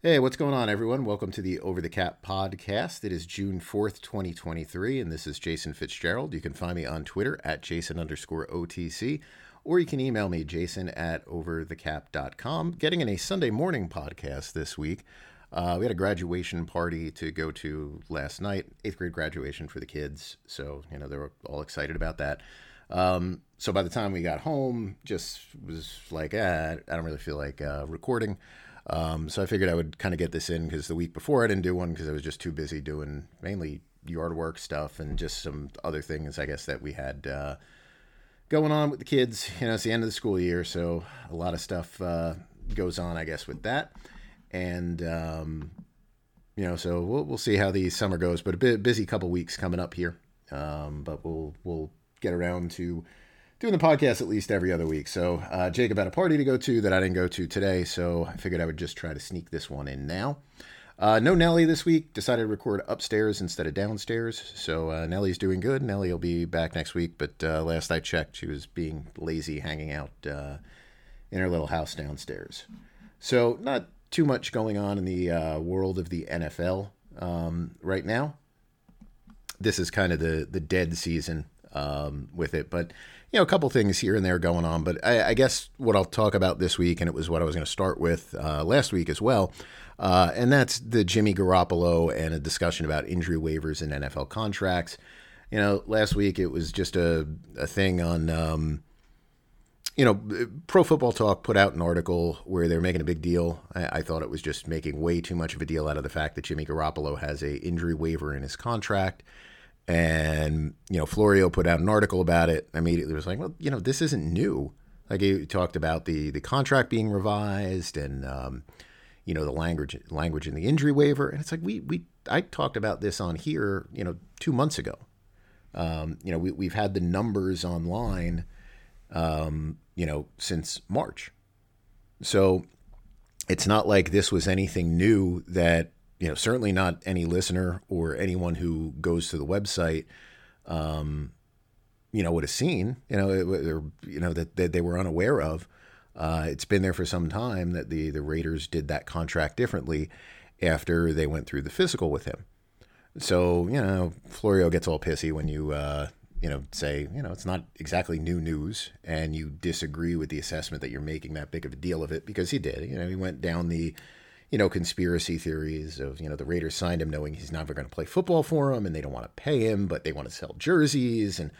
Hey, what's going on, everyone? Welcome to the Over the Cap podcast. It is June 4th, 2023, and this is Jason Fitzgerald. You can find me on Twitter at Jason underscore OTC, or you can email me, jason at overthecap.com. Getting in a Sunday morning podcast this week. Uh, we had a graduation party to go to last night, eighth grade graduation for the kids. So, you know, they were all excited about that. Um, so by the time we got home, just was like, ah, I don't really feel like uh, recording. Um, so I figured I would kind of get this in because the week before I didn't do one because I was just too busy doing mainly yard work stuff and just some other things, I guess, that we had uh, going on with the kids. You know, it's the end of the school year, so a lot of stuff uh, goes on, I guess, with that. And, um, you know, so we'll, we'll see how the summer goes, but a bit busy couple weeks coming up here. Um, but we'll, we'll get around to doing the podcast at least every other week. So uh, Jacob had a party to go to that I didn't go to today, so I figured I would just try to sneak this one in now. Uh, no Nelly this week. Decided to record upstairs instead of downstairs. So uh, Nelly's doing good. Nelly will be back next week. But uh, last I checked, she was being lazy, hanging out uh, in her little house downstairs. So not too much going on in the uh, world of the NFL um, right now. This is kind of the the dead season um, with it, but you know, a couple things here and there going on. But I, I, guess what I'll talk about this week, and it was what I was going to start with uh, last week as well, uh, and that's the Jimmy Garoppolo and a discussion about injury waivers and NFL contracts. You know, last week it was just a, a thing on, um, you know, Pro Football Talk put out an article where they're making a big deal. I, I thought it was just making way too much of a deal out of the fact that Jimmy Garoppolo has a injury waiver in his contract and, you know, Florio put out an article about it. I immediately was like, well, you know, this isn't new. Like he talked about the the contract being revised and um, you know the language language in the injury waiver, and it's like we we I talked about this on here, you know, two months ago. Um, you know, we we've had the numbers online, um, you know, since March, so it's not like this was anything new that you know, certainly not any listener or anyone who goes to the website, um, you know, would have seen, you know, or, you know, that, that they were unaware of. Uh, it's been there for some time that the, the Raiders did that contract differently after they went through the physical with him. So, you know, Florio gets all pissy when you, uh, you know, say, you know, it's not exactly new news and you disagree with the assessment that you're making that big of a deal of it because he did. You know, he went down the, you know, conspiracy theories of, you know, the Raiders signed him knowing he's never going to play football for them and they don't want to pay him, but they want to sell jerseys. And,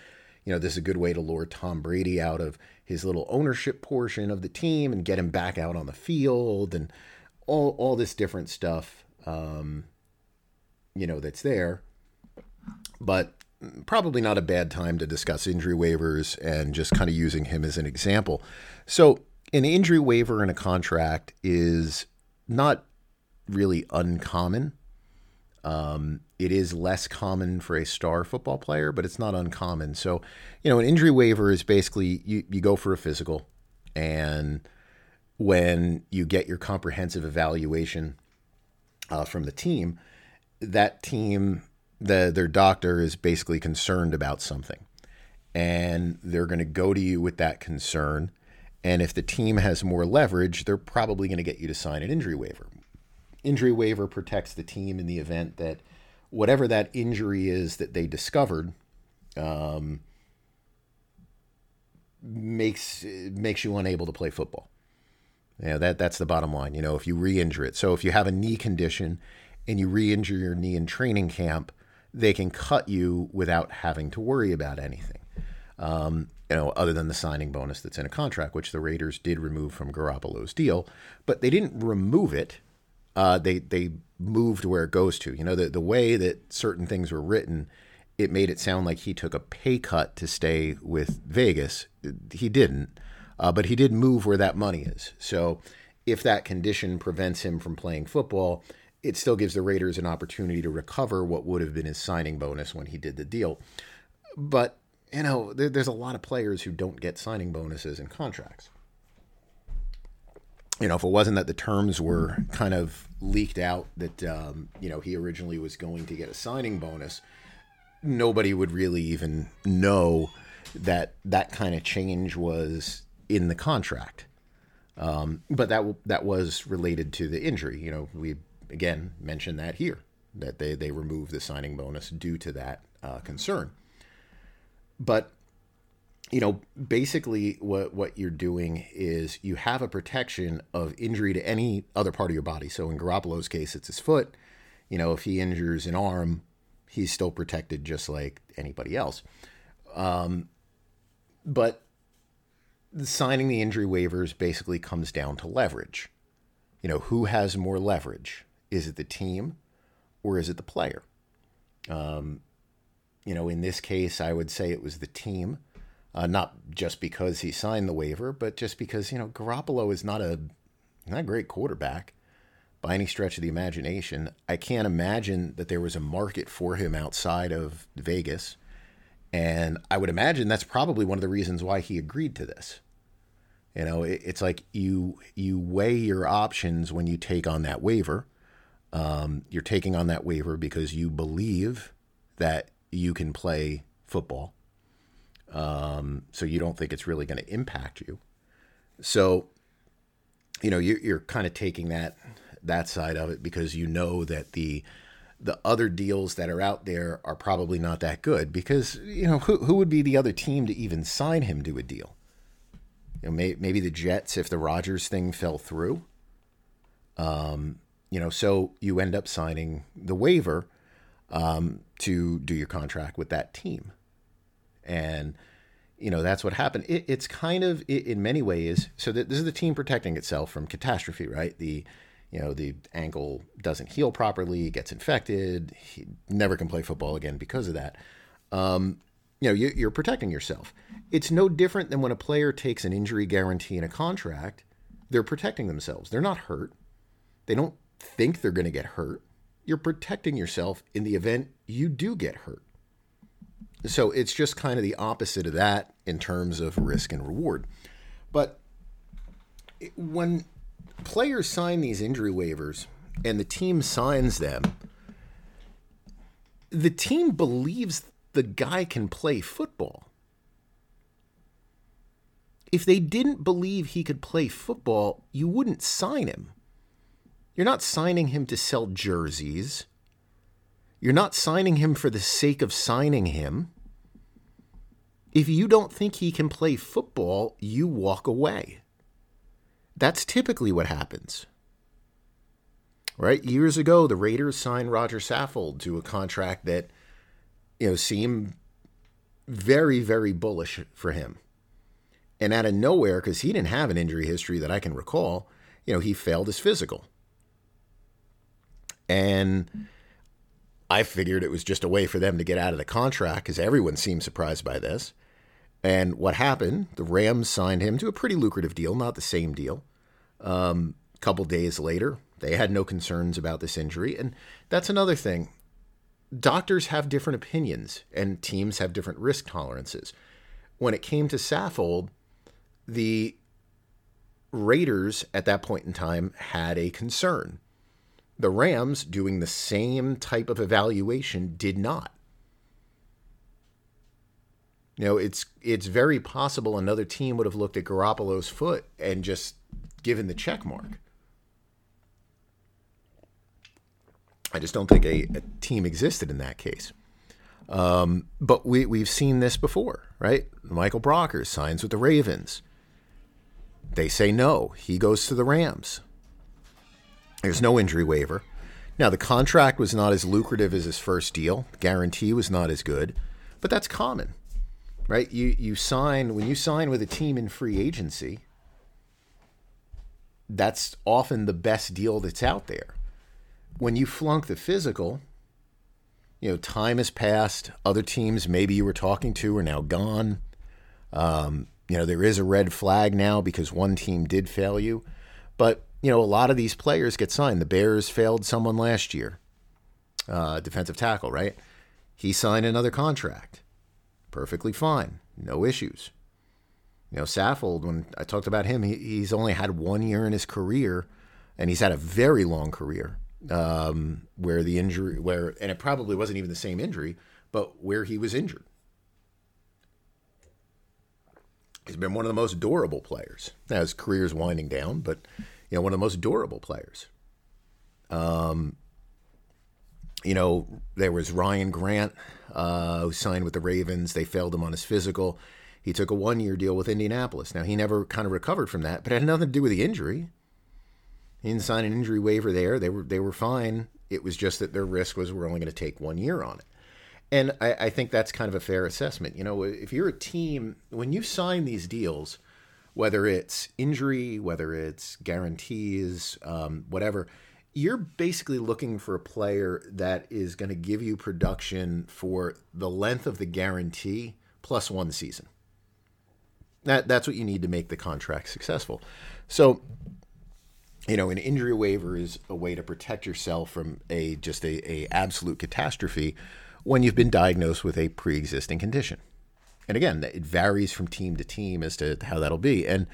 you know, this is a good way to lure Tom Brady out of his little ownership portion of the team and get him back out on the field and all, all this different stuff, um, you know, that's there. But probably not a bad time to discuss injury waivers and just kind of using him as an example. So, an injury waiver in a contract is not really uncommon. Um, it is less common for a star football player, but it's not uncommon. So, you know, an injury waiver is basically you, you go for a physical, and when you get your comprehensive evaluation uh, from the team, that team, the, their doctor is basically concerned about something. And they're going to go to you with that concern and if the team has more leverage, they're probably going to get you to sign an injury waiver. Injury waiver protects the team in the event that whatever that injury is that they discovered um, makes makes you unable to play football. Yeah, that that's the bottom line. You know, if you re-injure it. So if you have a knee condition and you re-injure your knee in training camp, they can cut you without having to worry about anything. Um, you know, other than the signing bonus that's in a contract, which the Raiders did remove from Garoppolo's deal, but they didn't remove it. Uh, they they moved where it goes to. You know, the the way that certain things were written, it made it sound like he took a pay cut to stay with Vegas. He didn't, uh, but he did move where that money is. So if that condition prevents him from playing football, it still gives the Raiders an opportunity to recover what would have been his signing bonus when he did the deal. But you know, there, there's a lot of players who don't get signing bonuses and contracts. You know, if it wasn't that the terms were kind of leaked out that, um, you know, he originally was going to get a signing bonus, nobody would really even know that that kind of change was in the contract. Um, but that that was related to the injury. You know, we again mentioned that here that they they removed the signing bonus due to that uh, concern. But you know, basically what what you're doing is you have a protection of injury to any other part of your body. So in Garoppolo's case, it's his foot. You know, if he injures an arm, he's still protected just like anybody else. Um, but signing the injury waivers basically comes down to leverage. You know, who has more leverage? Is it the team or is it the player? Um, you know, in this case, I would say it was the team uh, not just because he signed the waiver, but just because you know Garoppolo is not a not a great quarterback by any stretch of the imagination. I can't imagine that there was a market for him outside of Vegas, and I would imagine that's probably one of the reasons why he agreed to this. You know, it, it's like you you weigh your options when you take on that waiver. Um, you're taking on that waiver because you believe that you can play football um, so you don't think it's really going to impact you. So, you know, you're, you're kind of taking that that side of it because you know that the the other deals that are out there are probably not that good because you know who who would be the other team to even sign him to a deal? You know, may, maybe the Jets if the Rodgers thing fell through. Um, you know, so you end up signing the waiver um, to do your contract with that team and you know that's what happened. It, it's kind of in many ways. So that this is the team protecting itself from catastrophe, right? The you know the ankle doesn't heal properly, gets infected. He never can play football again because of that. Um, you know you, you're protecting yourself. It's no different than when a player takes an injury guarantee in a contract. They're protecting themselves. They're not hurt. They don't think they're going to get hurt. You're protecting yourself in the event you do get hurt. So it's just kind of the opposite of that in terms of risk and reward. But when players sign these injury waivers and the team signs them, the team believes the guy can play football. If they didn't believe he could play football, you wouldn't sign him. You're not signing him to sell jerseys. You're not signing him for the sake of signing him. If you don't think he can play football, you walk away. That's typically what happens. Right? Years ago, the Raiders signed Roger Saffold to a contract that, you know, seemed very, very bullish for him. And out of nowhere, because he didn't have an injury history that I can recall, you know, he failed his physical. And I figured it was just a way for them to get out of the contract because everyone seemed surprised by this. And what happened? The Rams signed him to a pretty lucrative deal, not the same deal. Um, a couple days later, they had no concerns about this injury. And that's another thing. Doctors have different opinions, and teams have different risk tolerances. When it came to Saffold, the Raiders at that point in time had a concern the Rams, doing the same type of evaluation, did not. You know, it's it's very possible another team would have looked at Garoppolo's foot and just given the check mark. I just don't think a, a team existed in that case. Um, but we we've seen this before, right? Michael Brockers signs with the Ravens. They say no. He goes to the Rams. There's no injury waiver. Now, the contract was not as lucrative as his first deal. Guarantee was not as good, but that's common, right? You you sign when you sign with a team in free agency. That's often the best deal that's out there. When you flunk the physical, you know, time has passed. Other teams maybe you were talking to are now gone. Um, you know, there is a red flag now because one team did fail you. But you know, a lot of these players get signed. The Bears failed someone last year, uh, defensive tackle, right? He signed another contract. Perfectly fine. No issues. You know, Saffold, when I talked about him, he, he's only had one year in his career, and he's had a very long career um, where the injury, where, and it probably wasn't even the same injury, but where he was injured. He's been one of the most durable players. Now his career's winding down, but you know, one of the most durable players. Um, you know, there was Ryan Grant, uh, who signed with the Ravens. They failed him on his physical. He took a one year deal with Indianapolis. Now, he never kind of recovered from that, but it had nothing to do with the injury. He didn't sign an injury waiver there. They were they were fine. It was just that their risk was we're only going to take one year on it. And I, I think that's kind of a fair assessment. You know, if you're a team, when you sign these deals, whether it's injury, whether it's guarantees, um, whatever, you're basically looking for a player that is going to give you production for the length of the guarantee plus one season. That that's what you need to make the contract successful. So, you know, an injury waiver is a way to protect yourself from a just a, a absolute catastrophe when you've been diagnosed with a pre-existing condition. And again, it varies from team to team as to how that'll be. And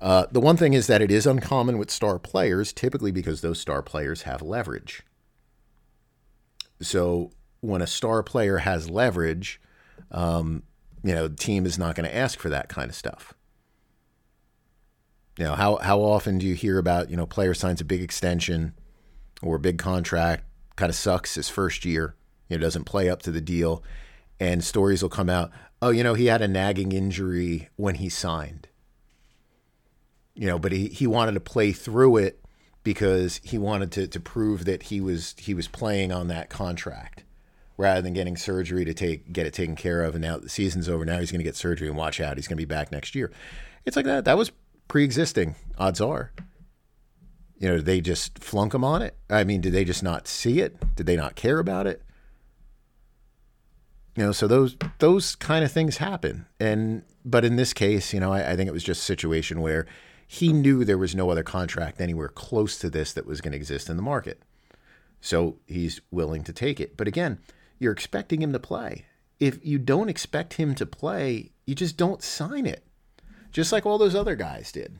uh, the one thing is that it is uncommon with star players, typically because those star players have leverage. So when a star player has leverage, um, you know, the team is not going to ask for that kind of stuff. You know, how how often do you hear about, you know, player signs a big extension or a big contract, kind of sucks his first year, you know, doesn't play up to the deal, and stories will come out, oh, you know, he had a nagging injury when he signed. You know, but he, he wanted to play through it because he wanted to, to prove that he was he was playing on that contract rather than getting surgery to take get it taken care of. And now the season's over. Now he's going to get surgery and watch out. He's going to be back next year. It's like that. That was pre-existing. Odds are. You know, did they just flunk him on it. I mean, did they just not see it? Did they not care about it? You know, so those those kind of things happen. And but in this case, you know, I, I think it was just a situation where he knew there was no other contract anywhere close to this that was going to exist in the market. So he's willing to take it. But again, you're expecting him to play. If you don't expect him to play, you just don't sign it. Just like all those other guys did.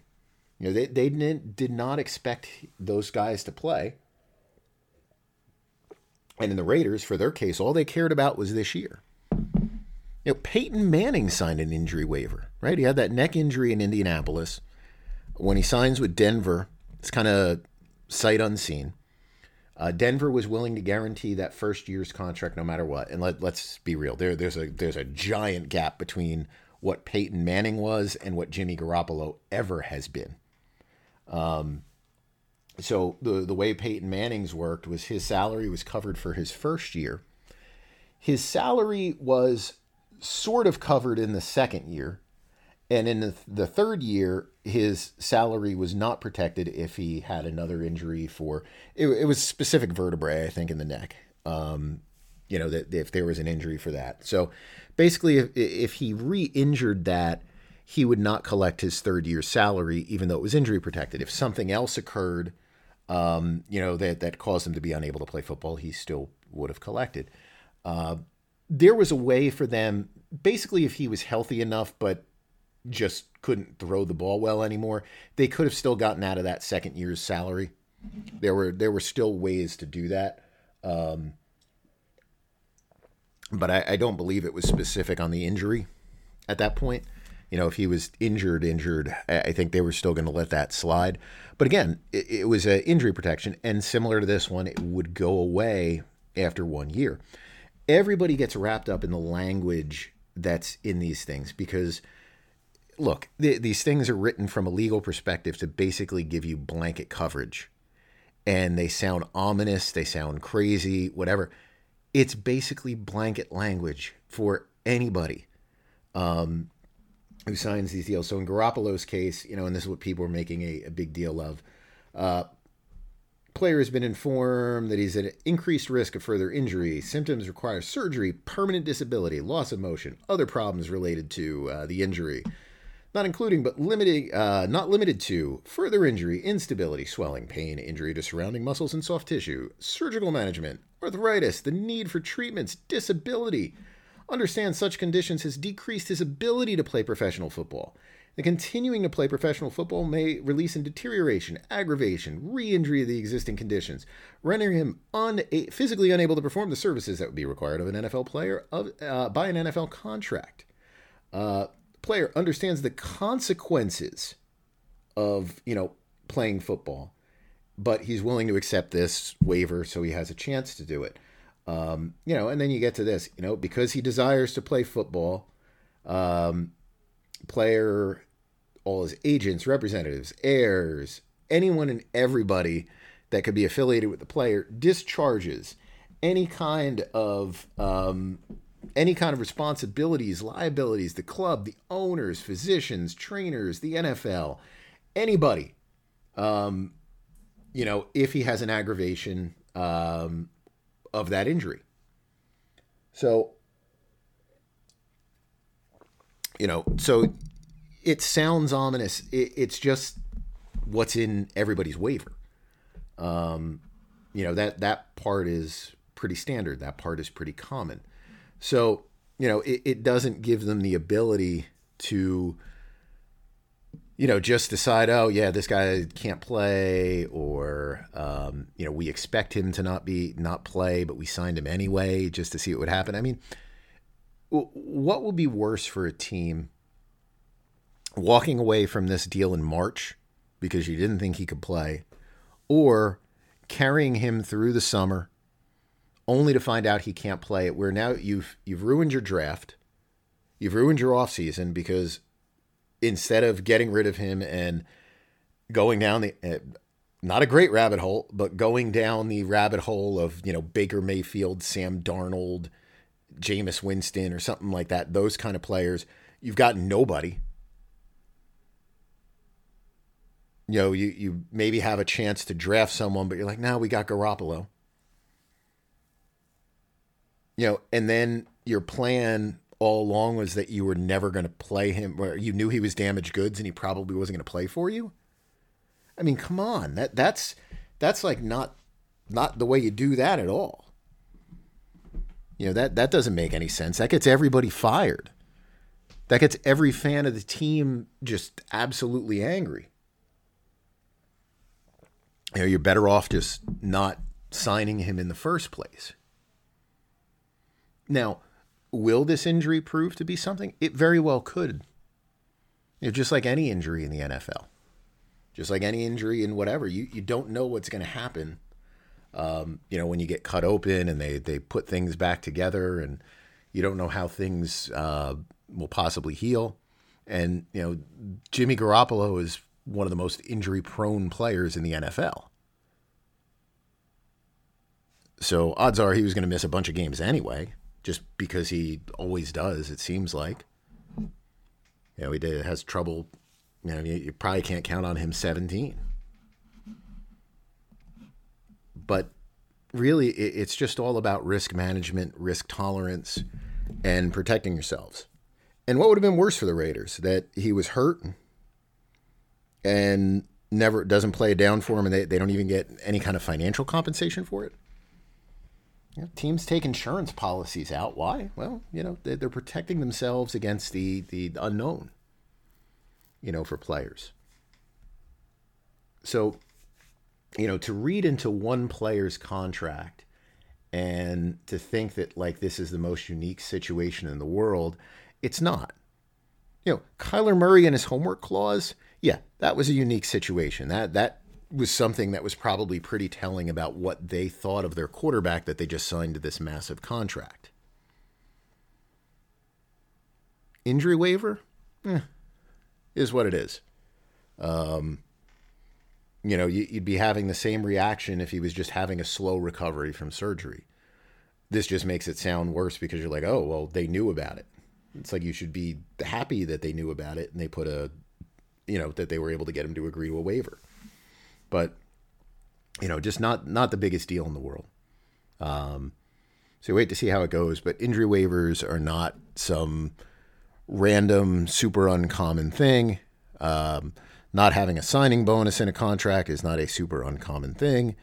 You know, they, they didn't, did not expect those guys to play. And in the Raiders, for their case, all they cared about was this year. You know, Peyton Manning signed an injury waiver, right? He had that neck injury in Indianapolis. When he signs with Denver, it's kind of sight unseen. Uh, Denver was willing to guarantee that first year's contract no matter what. And let, let's be real, there, there's a there's a giant gap between what Peyton Manning was and what Jimmy Garoppolo ever has been. Um, so the the way Peyton Manning's worked was his salary was covered for his first year. His salary was sort of covered in the second year, and in the, the third year, his salary was not protected if he had another injury for it, it was specific vertebrae, I think, in the neck. Um, you know, that if there was an injury for that. So basically, if, if he re injured that, he would not collect his third year salary, even though it was injury protected. If something else occurred, um, you know, that, that caused him to be unable to play football, he still would have collected. Uh, there was a way for them, basically, if he was healthy enough, but just couldn't throw the ball well anymore, they could have still gotten out of that second year's salary. There were there were still ways to do that, um, but I, I don't believe it was specific on the injury at that point. You know, if he was injured, injured, I think they were still going to let that slide. But again, it, it was an injury protection, and similar to this one, it would go away after one year. Everybody gets wrapped up in the language that's in these things because – look, th- these things are written from a legal perspective to basically give you blanket coverage. And they sound ominous, they sound crazy, whatever. It's basically blanket language for anybody um, who signs these deals. So in Garoppolo's case, you know, and this is what people are making a, a big deal of. Uh, player has been informed that he's at increased risk of further injury. Symptoms require surgery, permanent disability, loss of motion, other problems related to uh, the injury not including but limiting, uh, not limited to further injury, instability, swelling, pain, injury to surrounding muscles and soft tissue, surgical management, arthritis, the need for treatments, disability. Understand such conditions has decreased his ability to play professional football. And continuing to play professional football may release in deterioration, aggravation, re injury of the existing conditions, rendering him physically unable to perform the services that would be required of an NFL player of, uh, by an NFL contract. Uh, player understands the consequences of, you know, playing football, but he's willing to accept this waiver so he has a chance to do it. Um, you know, and then you get to this, you know, because he desires to play football, um, player, all his agents, representatives, heirs, anyone and everybody that could be affiliated with the player discharges any kind of um, any kind of responsibilities, liabilities, the club, the owners, physicians, trainers, the NFL, anybody, um, you know, if he has an aggravation um, of that injury. So, you know, so it sounds ominous. It, it's just what's in everybody's waiver. Um, you know that that part is pretty standard. That part is pretty common. So you know it, it doesn't give them the ability to you know just decide oh yeah this guy can't play or um, you know we expect him to not be not play but we signed him anyway just to see what would happen. I mean, what would be worse for a team walking away from this deal in March because you didn't think he could play, or carrying him through the summer only to find out he can't play it where now you've you've ruined your draft. You've ruined your offseason because instead of getting rid of him and going down the uh, not a great rabbit hole but going down the rabbit hole of you know Baker Mayfield Sam Darnold Jameis Winston or something like that those kind of players you've got nobody you know, you, you maybe have a chance to draft someone, but you're like, now we got Garoppolo. You know, and then your plan all along was that you were never going to play him, or you knew he was damaged goods and he probably wasn't going to play for you. I mean, come on, that that's that's like not not the way you do that at all. You know that that doesn't make any sense. That gets everybody fired. That gets every fan of the team just absolutely angry you know, you're better off just not signing him in the first place. Now, will this injury prove to be something? It very well could. You know, just like any injury in the NFL, just like any injury in whatever, you, you don't know what's going to happen. Um, you know, when you get cut open and they, they put things back together and you don't know how things uh, will possibly heal. And, you know, Jimmy Garoppolo is one of the most injury prone players in the NFL. So odds are he was going to miss a bunch of games anyway, just because he always does, it seems like. You know, he did, has trouble. You know, you, you probably can't count on him 17. But really, it, it's just all about risk management, risk tolerance, and protecting yourselves. And what would have been worse for the Raiders? That he was hurt and never doesn't play it down for him and they, they don't even get any kind of financial compensation for it. You know, teams take insurance policies out. Why? Well, you know, they're, they're protecting themselves against the, the unknown, you know, for players. So, you know, to read into one player's contract and to think that like this is the most unique situation in the world, it's not. You know, Kyler Murray and his homework clause, yeah, that was a unique situation. That that was something that was probably pretty telling about what they thought of their quarterback that they just signed to this massive contract. Injury waiver, eh, is what it is. Um, you know, you'd be having the same reaction if he was just having a slow recovery from surgery. This just makes it sound worse because you're like, oh, well, they knew about it. It's like you should be happy that they knew about it and they put a you know that they were able to get him to agree to a waiver. But you know, just not not the biggest deal in the world. Um, so wait to see how it goes. But injury waivers are not some random, super uncommon thing. Um, not having a signing bonus in a contract is not a super uncommon thing.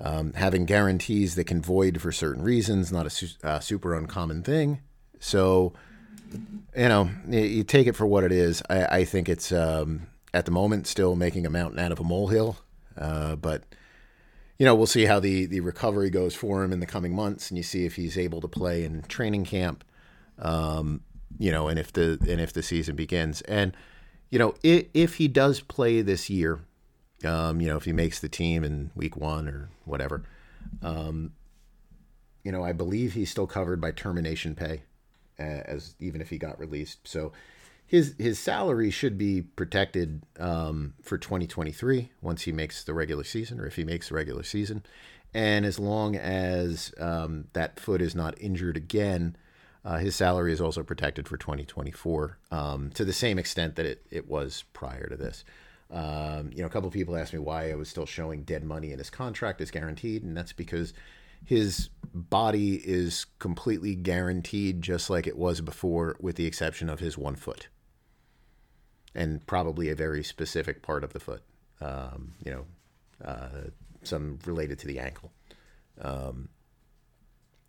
Um, having guarantees that can void for certain reasons, not a su- uh, super uncommon thing. So you know, you take it for what it is. I, I think it's um, at the moment still making a mountain out of a molehill, uh, but you know we'll see how the the recovery goes for him in the coming months, and you see if he's able to play in training camp. Um, you know, and if the and if the season begins, and you know, if, if he does play this year, um, you know, if he makes the team in week one or whatever, um, you know, I believe he's still covered by termination pay, as even if he got released. So his his salary should be protected um, for 2023 once he makes the regular season, or if he makes the regular season, and as long as um, that foot is not injured again. Uh, his salary is also protected for 2024 um, to the same extent that it, it was prior to this. Um, you know, a couple people asked me why I was still showing dead money in his contract as guaranteed, and that's because his body is completely guaranteed, just like it was before, with the exception of his one foot, and probably a very specific part of the foot. Um, you know, uh, some related to the ankle. Um,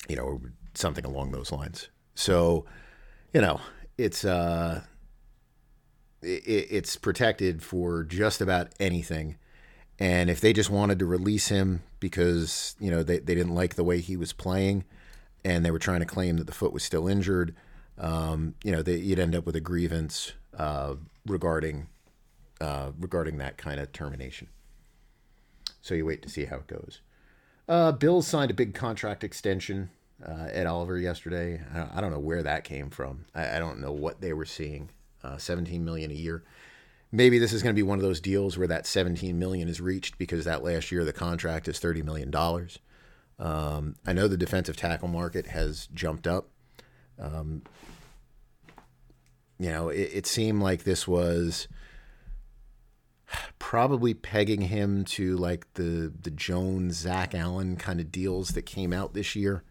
you know, something along those lines. So, you know, it's uh, it's protected for just about anything. And if they just wanted to release him because, you know, they, they didn't like the way he was playing and they were trying to claim that the foot was still injured, um, you know, they, you'd end up with a grievance uh, regarding uh, regarding that kind of termination. So you wait to see how it goes. Uh, Bills signed a big contract extension. Uh, Oliver yesterday. I don't know where that came from. I, I don't know what they were seeing uh, 17 million a year. Maybe this is going to be one of those deals where that 17 million is reached because that last year the contract is 30 million dollars. Um, I know the defensive tackle market has jumped up. Um, you know, it, it seemed like this was probably pegging him to like the the Jones Zach Allen kind of deals that came out this year,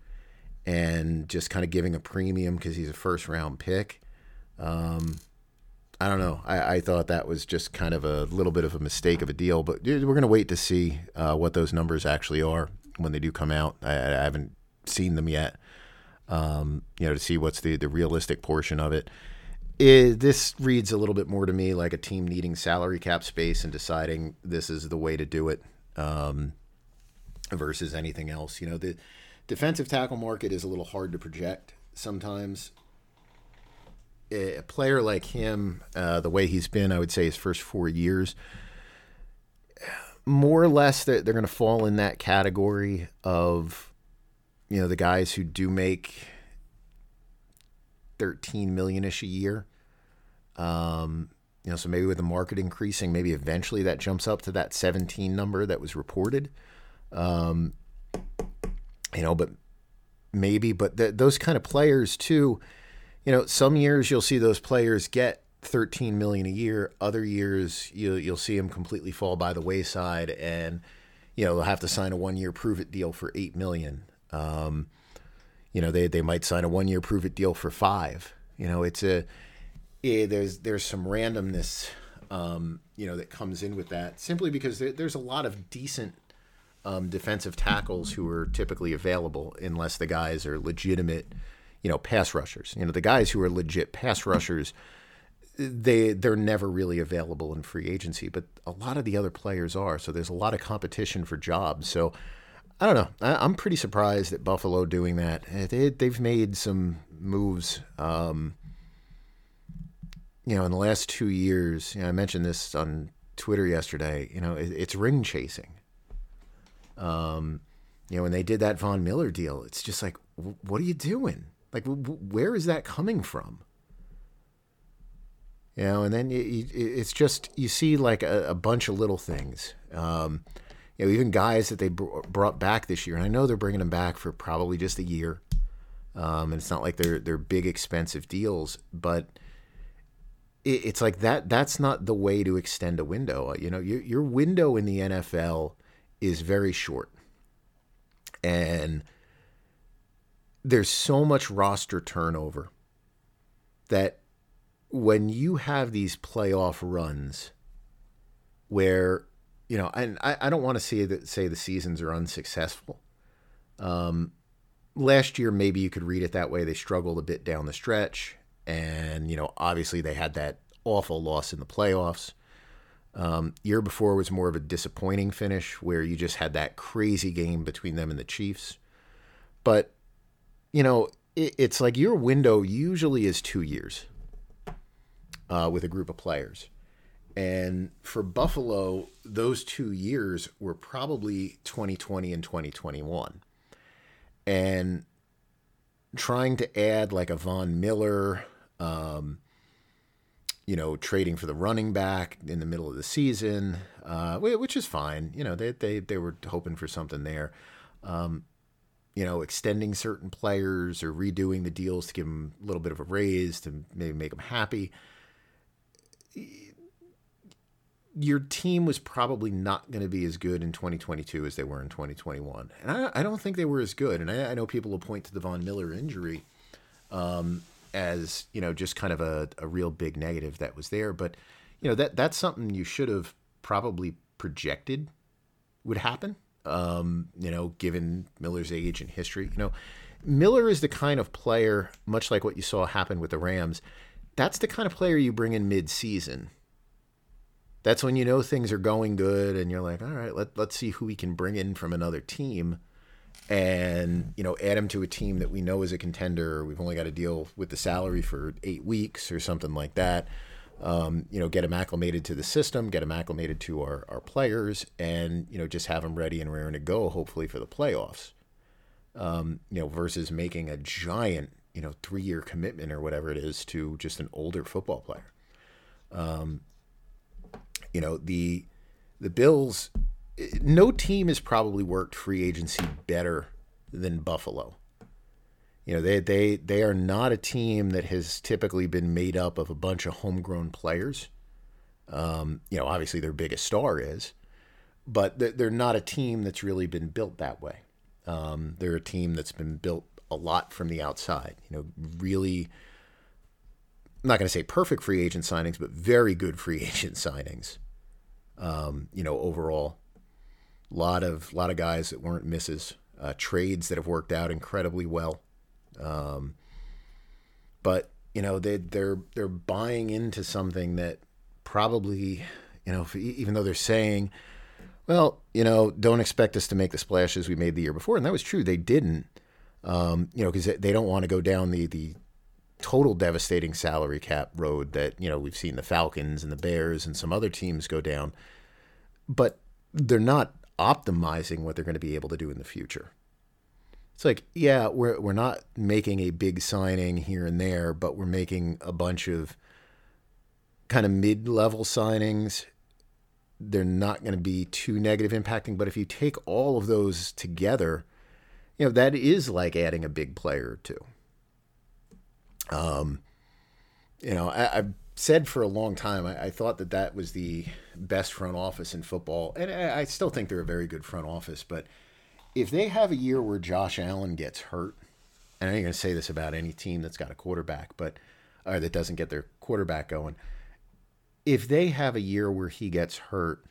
and just kind of giving a premium because he's a first round pick. Um, I don't know. I, I, thought that was just kind of a little bit of a mistake of a deal, but we're going to wait to see uh, what those numbers actually are when they do come out. I, I haven't seen them yet, um, you know, to see what's the, the realistic portion of it. it. This reads a little bit more to me like a team needing salary cap space and deciding this is the way to do it um, versus anything else. You know, the defensive tackle market is a little hard to project sometimes a player like him, uh, the way he's been, I would say his first four years, more or less they're, they're going to fall in that category of, you know, the guys who do make 13 million ish a year. Um, you know, so maybe with the market increasing, maybe eventually that jumps up to that 17 number that was reported. Um, you know, but maybe, but th- those kind of players too you know, some years you'll see those players get 13 million a year. Other years you you'll see them completely fall by the wayside, and you know they'll have to sign a one year prove it deal for eight million. Um, you know they they might sign a one year prove it deal for five. You know it's a it, there's there's some randomness um, you know that comes in with that simply because there, there's a lot of decent um, defensive tackles who are typically available unless the guys are legitimate you know, pass rushers. You know, the guys who are legit pass rushers, they they're never really available in free agency, but a lot of the other players are. So there's a lot of competition for jobs. So I don't know. I, am pretty surprised at Buffalo doing that. Eh, they, they've made some moves. Um, you know, in the last two years, you know, I mentioned this on Twitter yesterday. You know, it, it's ring chasing. Um, you know, when they did that Von Miller deal, it's just like, what are you doing? Like, where is that coming from? You know, and then you, it's just you see like a, a bunch of little things. Um, you know, even guys that they brought back this year, and I know they're bringing them back for probably just a year. Um, and it's not like they're they're big expensive deals, but it, it's like that. That's not the way to extend a window. You know, your your window in the NFL is very short, and there's so much roster turnover that when you have these playoff runs where you know and I, I don't want to say that say the seasons are unsuccessful. Um, last year maybe you could read it that way. They struggled a bit down the stretch and you know obviously they had that awful loss in the playoffs. Um, year before was more of a disappointing finish where you just had that crazy game between them and the chiefs. But you know, it, it's like your window usually is two years uh, with a group of players. And for Buffalo, those two years were probably 2020 and 2021. And trying to add like a Von Miller, um, you know, trading for the running back in the middle of the season, uh, which is fine. You know, they, they, they were hoping for something there. Um, you know, extending certain players or redoing the deals to give them a little bit of a raise to maybe make them happy. Your team was probably not going to be as good in 2022 as they were in 2021. And I, I don't think they were as good. And I, I, know people will point to the Von Miller injury um, as, you know, just kind of a, a real big negative that was there. But, you know, that that's something you should have probably projected would happen um, you know, given Miller's age and history. You know, Miller is the kind of player, much like what you saw happen with the Rams, that's the kind of player you bring in mid-season. That's when you know things are going good and you're like, all right, let, let's see who we can bring in from another team and, you know, add him to a team that we know is a contender. We've only got to deal with the salary for eight weeks or something like that um, you know, get them acclimated to the system, get them acclimated to our, our players, and you know, just have them ready and raring to go, hopefully for the playoffs. Um, you know, versus making a giant, you know, three year commitment or whatever it is to just an older football player. Um, you know, the the Bills, no team has probably worked free agency better than Buffalo. You know, they they they are not a team that has typically been made up of a bunch of homegrown players. Um, you know, obviously their biggest star is, but they're not a team that's really been built that way. Um, they're a team that's been built a lot from the outside. You know, really. I'm not going to say perfect free agent signings, but very good free agent signings. Um, you know, overall, lot of lot of guys that weren't misses, uh, trades that have worked out incredibly well. Um, but you know they they're they're buying into something that probably you know even though they're saying well you know don't expect us to make the splashes we made the year before and that was true they didn't. Um, you know because they don't want to go down the the total devastating salary cap road that you know we've seen the Falcons and the Bears and some other teams go down but they're not optimizing what they're going to be able to do in the future it's like, yeah, we're we're not making a big signing here and there, but we're making a bunch of kind of mid-level signings. They're not going to be too negative impacting, but if you take all of those together, you know, that is like adding a big player or two. Um, you know, I, have said for a long time, I, I, thought that that was the best front office in football, and I, I still think they're a very good front office, but if they have a year where Josh Allen gets hurt, and I ain't going to say this about any team that's got a quarterback, but or that doesn't get their quarterback going. If they have a year where he gets hurt,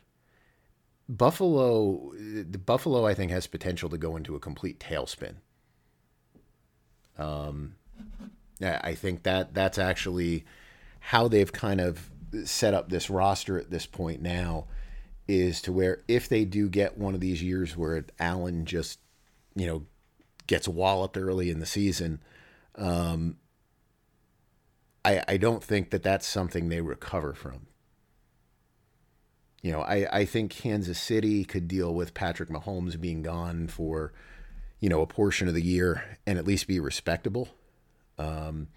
Buffalo, the Buffalo, I think has potential to go into a complete tailspin. Um, I think that that's actually how they've kind of set up this roster at this point now is to where if they do get one of these years where Allen just, you know, gets walloped early in the season, um, I, I don't think that that's something they recover from. You know, I, I think Kansas City could deal with Patrick Mahomes being gone for, you know, a portion of the year and at least be respectable. Um,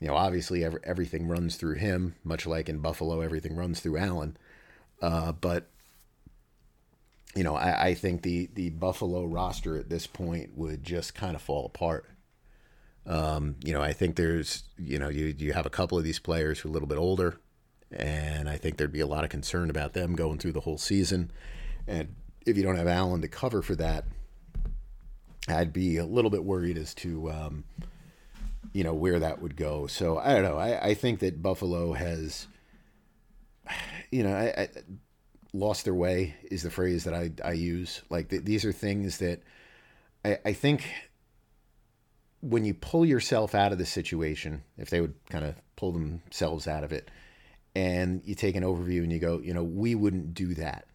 you know, obviously every, everything runs through him, much like in Buffalo, everything runs through Allen. Uh, but you know, I, I, think the the Buffalo roster at this point would just kind of fall apart. Um, you know, I think there's, you know, you you have a couple of these players who are a little bit older, and I think there'd be a lot of concern about them going through the whole season. And if you don't have Allen to cover for that, I'd be a little bit worried as to, um, you know, where that would go. So I don't know. I, I think that Buffalo has you know, I, I, lost their way is the phrase that I, I use. Like th- these are things that I, I think when you pull yourself out of the situation, if they would kind of pull themselves out of it, and you take an overview and you go, you know, we wouldn't do that.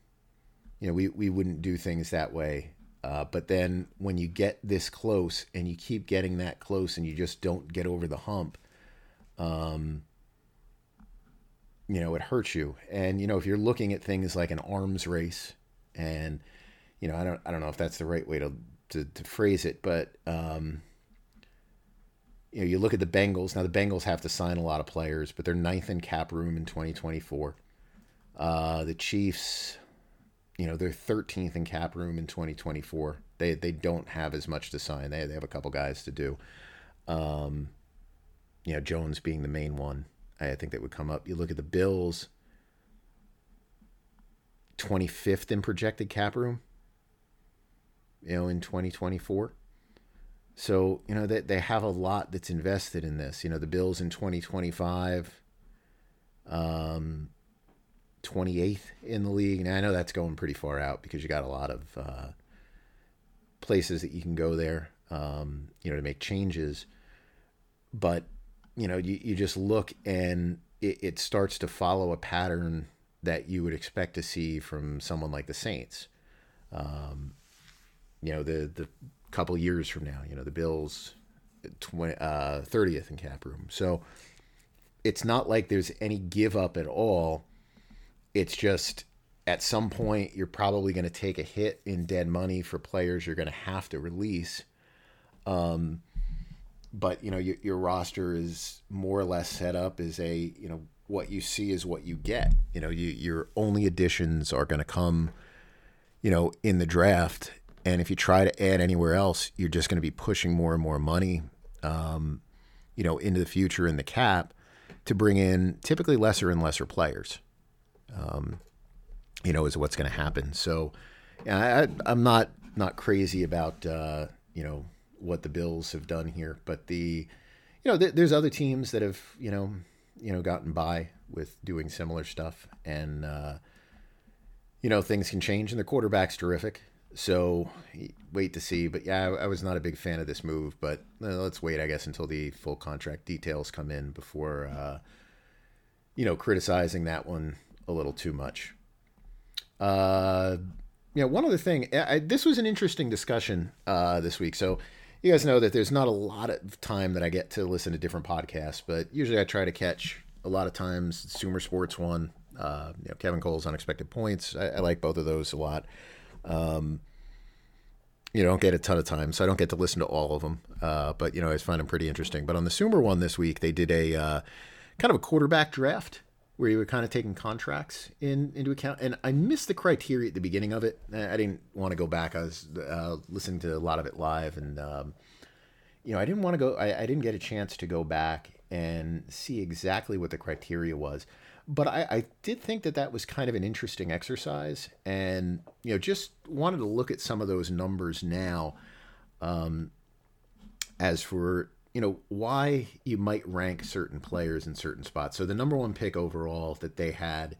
You know, we, we wouldn't do things that way. Uh, but then when you get this close and you keep getting that close and you just don't get over the hump, um, you know, it hurts you. And, you know, if you're looking at things like an arms race and, you know, I don't, I don't know if that's the right way to, to, to phrase it, but, um, you know, you look at the Bengals. Now the Bengals have to sign a lot of players, but they're ninth in cap room in 2024. Uh, the Chiefs, you know, they're 13th in cap room in 2024. They they don't have as much to sign. They they have a couple guys to do. Um, you know, Jones being the main one. I think that would come up. You look at the Bills, 25th in projected cap room. You know, in 2024. So, you know, they, they have a lot that's invested in this. You know, the Bills in 2025, um, 28th in the league. And I know that's going pretty far out because you got a lot of uh, places that you can go there, um, you know, to make changes. But, you know, you, you just look and it, it starts to follow a pattern that you would expect to see from someone like the Saints. Um, you know, the, the couple years from now. You know, the Bills, 20, uh, 30th in cap room. So it's not like there's any give up at all. It's just at some point you're probably going to take a hit in dead money for players you're going to have to release. Um, but you know your, your roster is more or less set up as a you know what you see is what you get. You know you, your only additions are going to come, you know, in the draft, and if you try to add anywhere else, you're just going to be pushing more and more money, um, you know, into the future in the cap to bring in typically lesser and lesser players. Um, you know, is what's going to happen. So, I, I'm not not crazy about uh, you know what the Bills have done here, but the you know th- there's other teams that have you know you know gotten by with doing similar stuff, and uh, you know things can change, and the quarterback's terrific. So wait to see. But yeah, I, I was not a big fan of this move. But uh, let's wait, I guess, until the full contract details come in before, uh, you know, criticizing that one a little too much. Uh, yeah, one other thing. I, this was an interesting discussion uh, this week. So you guys know that there's not a lot of time that I get to listen to different podcasts, but usually I try to catch a lot of times Sumer Sports one. Uh, you know, Kevin Cole's Unexpected Points. I, I like both of those a lot. Um, you don't get a ton of time, so I don't get to listen to all of them. Uh, but you know, I find them pretty interesting. But on the Sumer one this week, they did a uh, kind of a quarterback draft where you were kind of taking contracts in into account. And I missed the criteria at the beginning of it. I didn't want to go back. I was uh, listening to a lot of it live, and um, you know, I didn't want to go. I, I didn't get a chance to go back and see exactly what the criteria was but I, I, did think that that was kind of an interesting exercise, and you know, just wanted to look at some of those numbers now. Um, as for you know why you might rank certain players in certain spots. So the number one pick overall that they had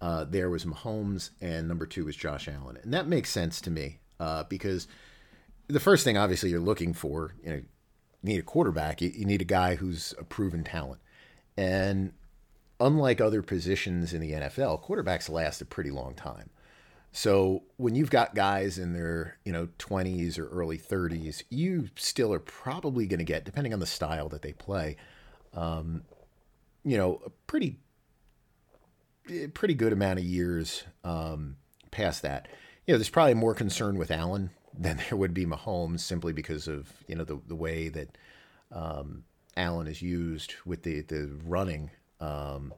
uh, there was Mahomes, and number two was Josh Allen, and that makes sense to me uh, because the first thing obviously you're looking for, you know, you need a quarterback. You, you need a guy who's a proven talent, and unlike other positions in the NFL, quarterbacks last a pretty long time. So when you've got guys in their, you know, 20s or early 30s, you still are probably going to get, depending on the style that they play, um, you know, a pretty, pretty good amount of years um, past that. You know, there's probably more concern with Allen than there would be Mahomes, simply because of you know the the way that um, Allen is used with the the running um,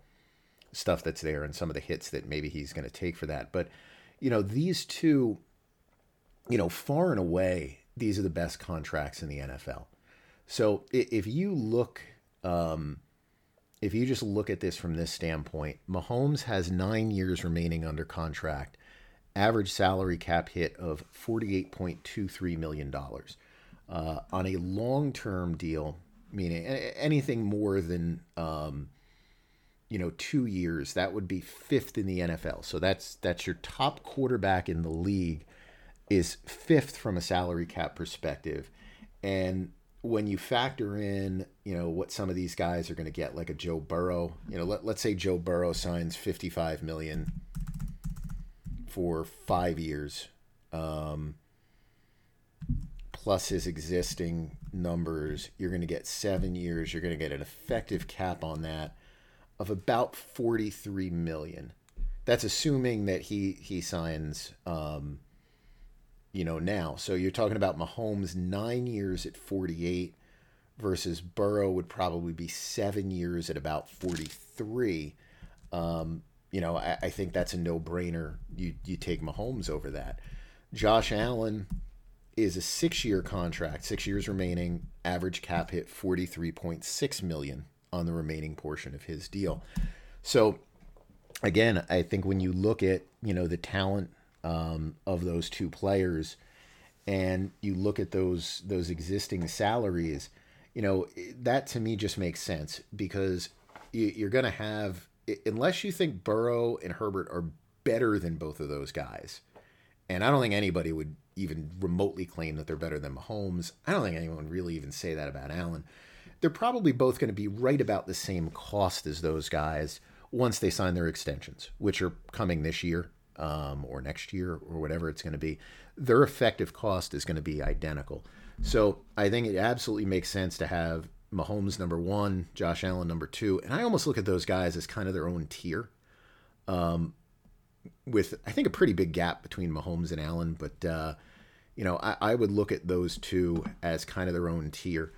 stuff that's there and some of the hits that maybe he's going to take for that. But, you know, these two, you know, far and away, these are the best contracts in the NFL. So if you look, um, if you just look at this from this standpoint, Mahomes has nine years remaining under contract, average salary cap hit of $48.23 million. Uh, on a long term deal, meaning anything more than um, you know, two years, that would be fifth in the NFL. So that's that's your top quarterback in the league is fifth from a salary cap perspective. And when you factor in, you know, what some of these guys are going to get, like a Joe Burrow, you know, let, let's say Joe Burrow signs 55 million for five years. Um, plus his existing numbers, you're going to get seven years. You're going to get an effective cap on that of about 43 million. That's assuming that he he signs, um, you know, now. So you're talking about Mahomes nine years at 48 versus Burrow would probably be seven years at about 43. Um, you know, I, I think that's a no brainer. You you take Mahomes over that. Josh Allen is a six year contract, six years remaining, average cap hit 43.6 million on the remaining portion of his deal. So again, I think when you look at, you know, the talent um, of those two players and you look at those those existing salaries, you know, that to me just makes sense because you're going to have unless you think Burrow and Herbert are better than both of those guys. And I don't think anybody would even remotely claim that they're better than Mahomes. I don't think anyone would really even say that about Allen. They're probably both going to be right about the same cost as those guys once they sign their extensions, which are coming this year um, or next year or whatever it's going to be. Their effective cost is going to be identical. So I think it absolutely makes sense to have Mahomes number one, Josh Allen number two, and I almost look at those guys as kind of their own tier. Um, with I think a pretty big gap between Mahomes and Allen, but uh, you know I, I, would look at those two as kind of their own tier.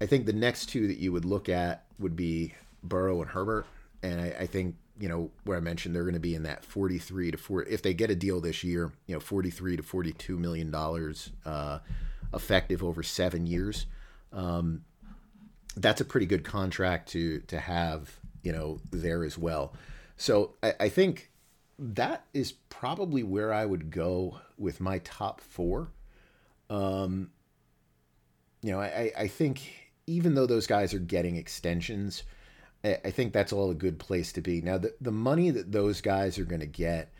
I think the next two that you would look at would be Burrow and Herbert, and I, I think you know where I mentioned they're going to be in that 43 to 40 if they get a deal this year, you know 43 to 42 million dollars uh, effective over seven years. Um, that's a pretty good contract to to have you know there as well. So I, I think that is probably where I would go with my top four. Um, you know, I, I think even though those guys are getting extensions, I, think that's all a good place to be. Now, the, the money that those guys are going to get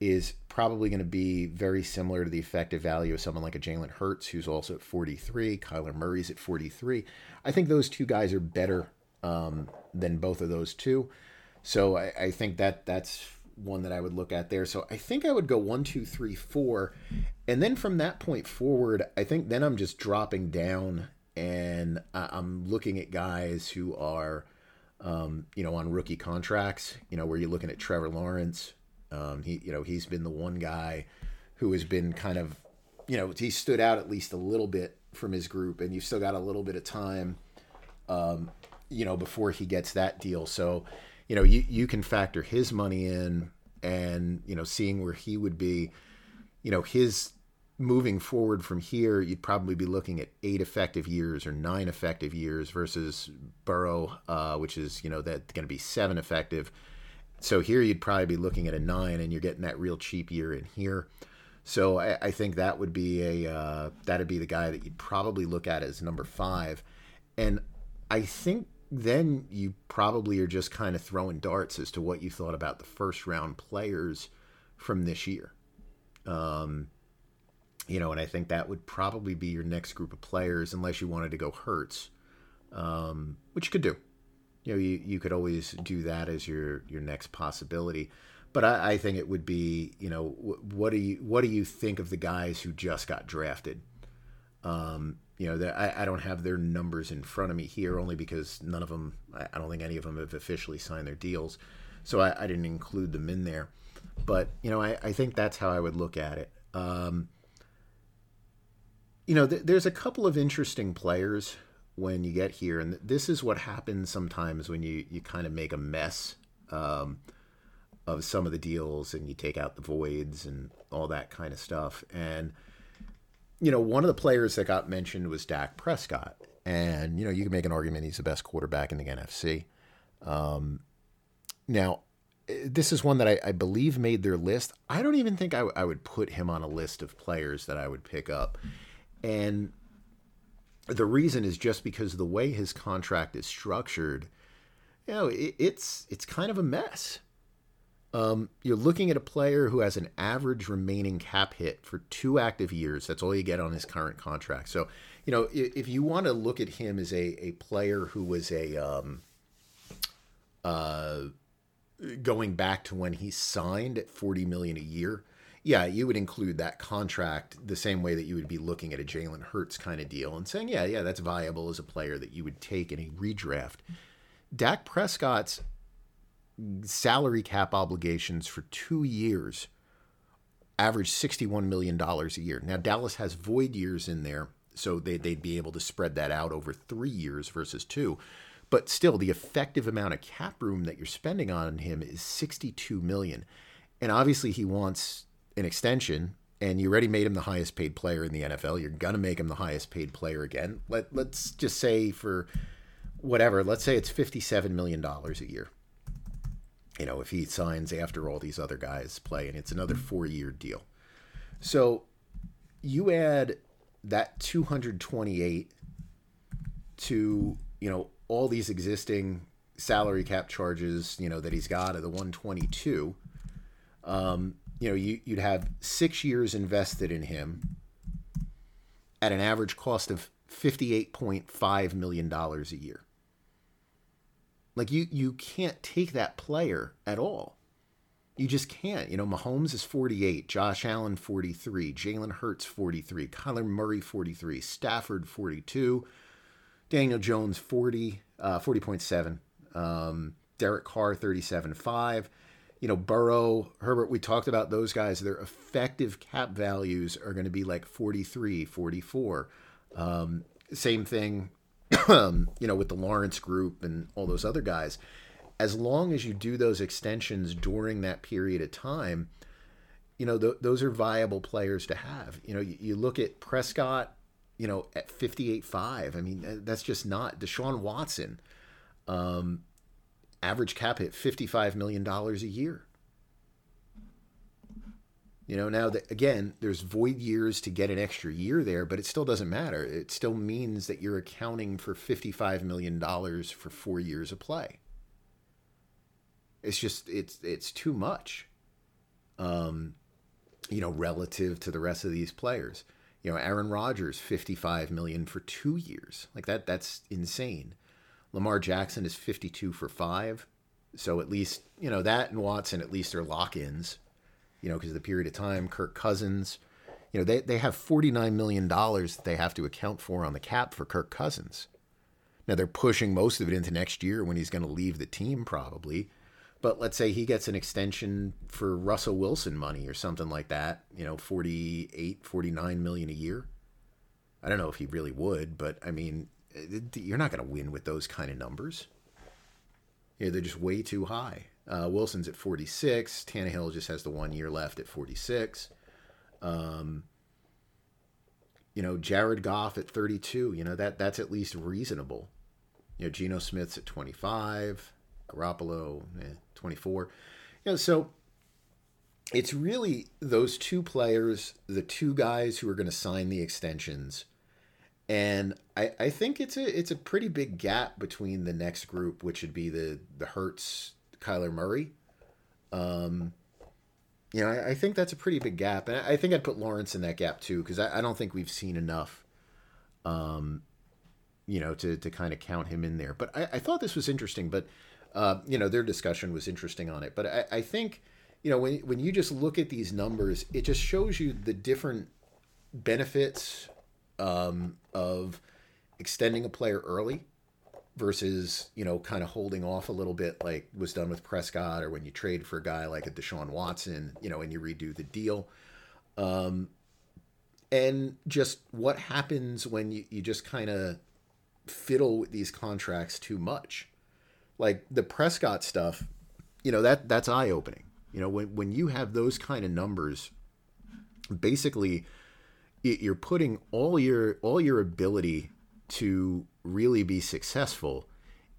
is probably going to be very similar to the effective value of someone like a Jalen Hurts, who's also at 43. Kyler Murray's at 43. I think those two guys are better um, than both of those two. So I, I think that that's one that I would look at there. So I think I would go one, two, three, four. And then from that point forward, I think then I'm just dropping down and I'm looking at guys who are, um, you know, on rookie contracts, you know, where you're looking at Trevor Lawrence. Um, he, you know, he's been the one guy who has been kind of, you know, he stood out at least a little bit from his group, and you've still got a little bit of time, um, you know, before he gets that deal. So, you know, you, you can factor his money in and, you know, seeing where he would be, you know, his moving forward from here, you'd probably be looking at eight effective years or nine effective years versus Burrow, uh, which is, you know, that's going to be seven effective. So here you'd probably be looking at a nine and you're getting that real cheap year in here. So I, I think that would be a, uh, that'd be the guy that you'd probably look at as number five. And I think then you probably are just kind of throwing darts as to what you thought about the first round players from this year. Um, you know, and I think that would probably be your next group of players, unless you wanted to go Hurts, um, which you could do. You know, you, you could always do that as your your next possibility. But I, I think it would be, you know, what do you what do you think of the guys who just got drafted? Um, you know, I, I don't have their numbers in front of me here only because none of them, I don't think any of them have officially signed their deals. So I, I didn't include them in there. But, you know, I, I think that's how I would look at it. Um, you know, th- there's a couple of interesting players when you get here. And this is what happens sometimes when you, you kind of make a mess um, of some of the deals and you take out the voids and all that kind of stuff. And, you know, one of the players that got mentioned was Dak Prescott. And, you know, you can make an argument he's the best quarterback in the NFC. Um, now, this is one that I, I, believe made their list. I don't even think I, w- I would put him on a list of players that I would pick up. And the reason is just because the way his contract is structured, you know, it, it's it's kind of a mess. Um, you're looking at a player who has an average remaining cap hit for two active years. That's all you get on his current contract. So, you know, if, if you want to look at him as a, a player who was a um, uh, going back to when he signed at 40 million a year, yeah, you would include that contract the same way that you would be looking at a Jalen Hurts kind of deal and saying, yeah, yeah, that's viable as a player that you would take in a redraft. Dak Prescott's salary cap obligations for two years average $61 million a year. Now, Dallas has void years in there, so they, they'd be able to spread that out over three years versus two. But still, the effective amount of cap room that you're spending on him is 62 million. And obviously, he wants an extension, and you already made him the highest paid player in the NFL. You're gonna make him the highest paid player again. Let let's just say for whatever, let's say it's fifty-seven million dollars a year. You know, if he signs after all these other guys play, and it's another four-year deal. So you add that 228 to you know all these existing salary cap charges you know that he's got at the 122 um, you know, you, you'd have six years invested in him at an average cost of $58.5 million a year. Like you you can't take that player at all. You just can't. You know, Mahomes is 48, Josh Allen 43, Jalen Hurts 43, Kyler Murray 43, Stafford 42, Daniel Jones 40, uh, 40.7, um, Derek Carr 37.5 you know, Burrow, Herbert, we talked about those guys. Their effective cap values are going to be like 43, 44. Um, same thing, you know, with the Lawrence group and all those other guys. As long as you do those extensions during that period of time, you know, th- those are viable players to have. You know, you, you look at Prescott, you know, at 58.5. I mean, that's just not Deshaun Watson. Um, average cap hit $55 million a year. You know, now that again, there's void years to get an extra year there, but it still doesn't matter. It still means that you're accounting for $55 million for four years of play. It's just it's it's too much. Um, you know, relative to the rest of these players. You know, Aaron Rodgers, 55 million for two years. Like that, that's insane. Lamar Jackson is 52 for five. So at least, you know, that and Watson at least are lock ins, you know, because of the period of time. Kirk Cousins, you know, they, they have $49 million that they have to account for on the cap for Kirk Cousins. Now they're pushing most of it into next year when he's going to leave the team probably. But let's say he gets an extension for Russell Wilson money or something like that, you know, 48, 49 million a year. I don't know if he really would, but I mean, you're not going to win with those kind of numbers. Yeah, they're just way too high. Uh, Wilson's at 46. Tannehill just has the one year left at 46. Um, you know, Jared Goff at 32. You know that that's at least reasonable. You know, Geno Smith's at 25. Garoppolo, eh, 24. You know, so it's really those two players, the two guys who are going to sign the extensions and I, I think it's a it's a pretty big gap between the next group, which would be the the Hurts, Kyler Murray. Um, you know, I, I think that's a pretty big gap, and I, I think I'd put Lawrence in that gap too because I, I don't think we've seen enough, um, you know, to to kind of count him in there. But I, I thought this was interesting, but uh, you know, their discussion was interesting on it. But I, I think, you know, when when you just look at these numbers, it just shows you the different benefits um, of extending a player early versus you know kind of holding off a little bit like was done with Prescott or when you trade for a guy like a Deshaun Watson you know and you redo the deal. Um, and just what happens when you, you just kind of fiddle with these contracts too much? Like the Prescott stuff you know that that's eye opening you know when when you have those kind of numbers basically you're putting all your all your ability to really be successful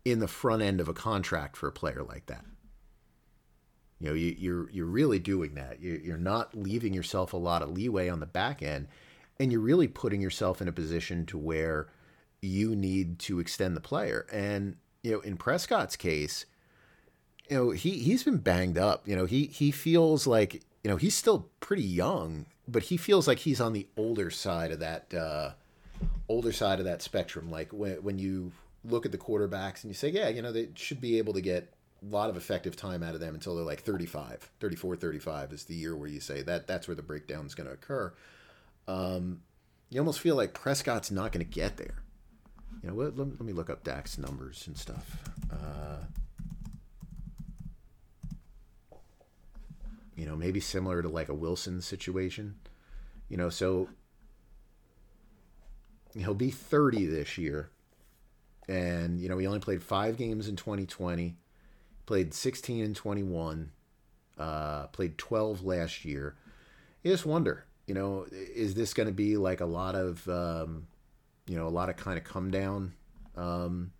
in the front end of a contract for a player like that. You know, you, are you're, you're really doing that. You're not leaving yourself a lot of leeway on the back end, and you're really putting yourself in a position to where you need to extend the player. And you know, in Prescott's case, you know he he's been banged up. You know, he he feels like you know he's still pretty young but he feels like he's on the older side of that uh, older side of that spectrum. Like when when you look at the quarterbacks and you say, yeah, you know, they should be able to get a lot of effective time out of them until they're like 35 34 35 is the year where you say that that's where the breakdown is going to occur. Um, you almost feel like prescott's not going to get there. You know let, let, me look up dak's numbers and stuff. Uh, you know maybe similar to like a wilson situation you know so he'll be 30 this year. And you know he only played five games in 2020 played 16 and 21 uh, played 12 last year. You just wonder you know is this going to be like a lot of um, you know a lot of kind of come down um,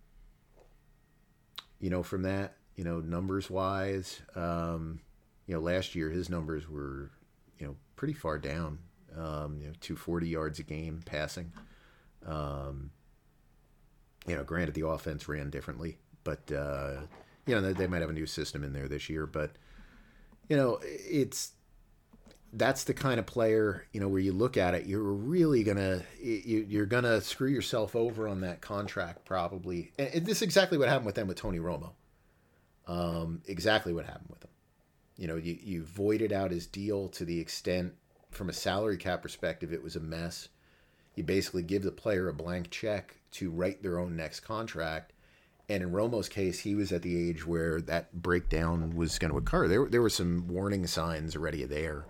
you know from that you know numbers wise um, you know last year his numbers were you know pretty far down um, you know 240 yards a game passing um, you know, granted the offense ran differently, but uh, you know they, they might have a new system in there this year. But you know, it's that's the kind of player you know where you look at it, you're really gonna you, you're gonna screw yourself over on that contract probably. And, this is exactly what happened with them with Tony Romo. Um, exactly what happened with him. You know, you you voided out his deal to the extent from a salary cap perspective, it was a mess you basically give the player a blank check to write their own next contract. And in Romo's case, he was at the age where that breakdown was going to occur. There, there were some warning signs already there,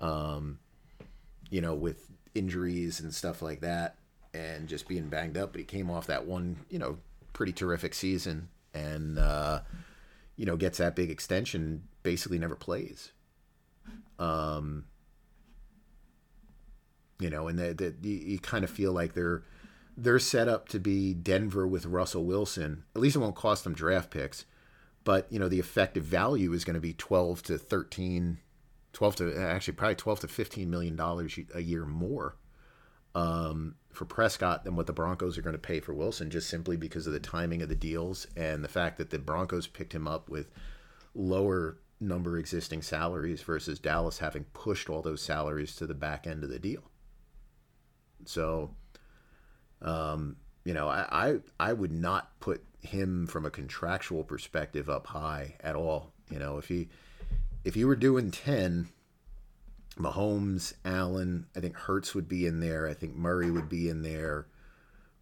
um, you know, with injuries and stuff like that, and just being banged up. But he came off that one, you know, pretty terrific season, and uh, you know, gets that big extension. Basically, never plays. Um, you know, and that you, you kind of feel like they're they're set up to be Denver with Russell Wilson. At least it won't cost them draft picks, but you know the effective value is going to be 12 to 13 12 to actually probably 12 to 15 million dollars a year more um, for Prescott than what the Broncos are going to pay for Wilson just simply because of the timing of the deals and the fact that the Broncos picked him up with lower number existing salaries versus Dallas having pushed all those salaries to the back end of the deal. So, um, you know, I, I I would not put him from a contractual perspective up high at all. You know, if he if you were doing ten, Mahomes, Allen, I think Hurts would be in there. I think Murray would be in there.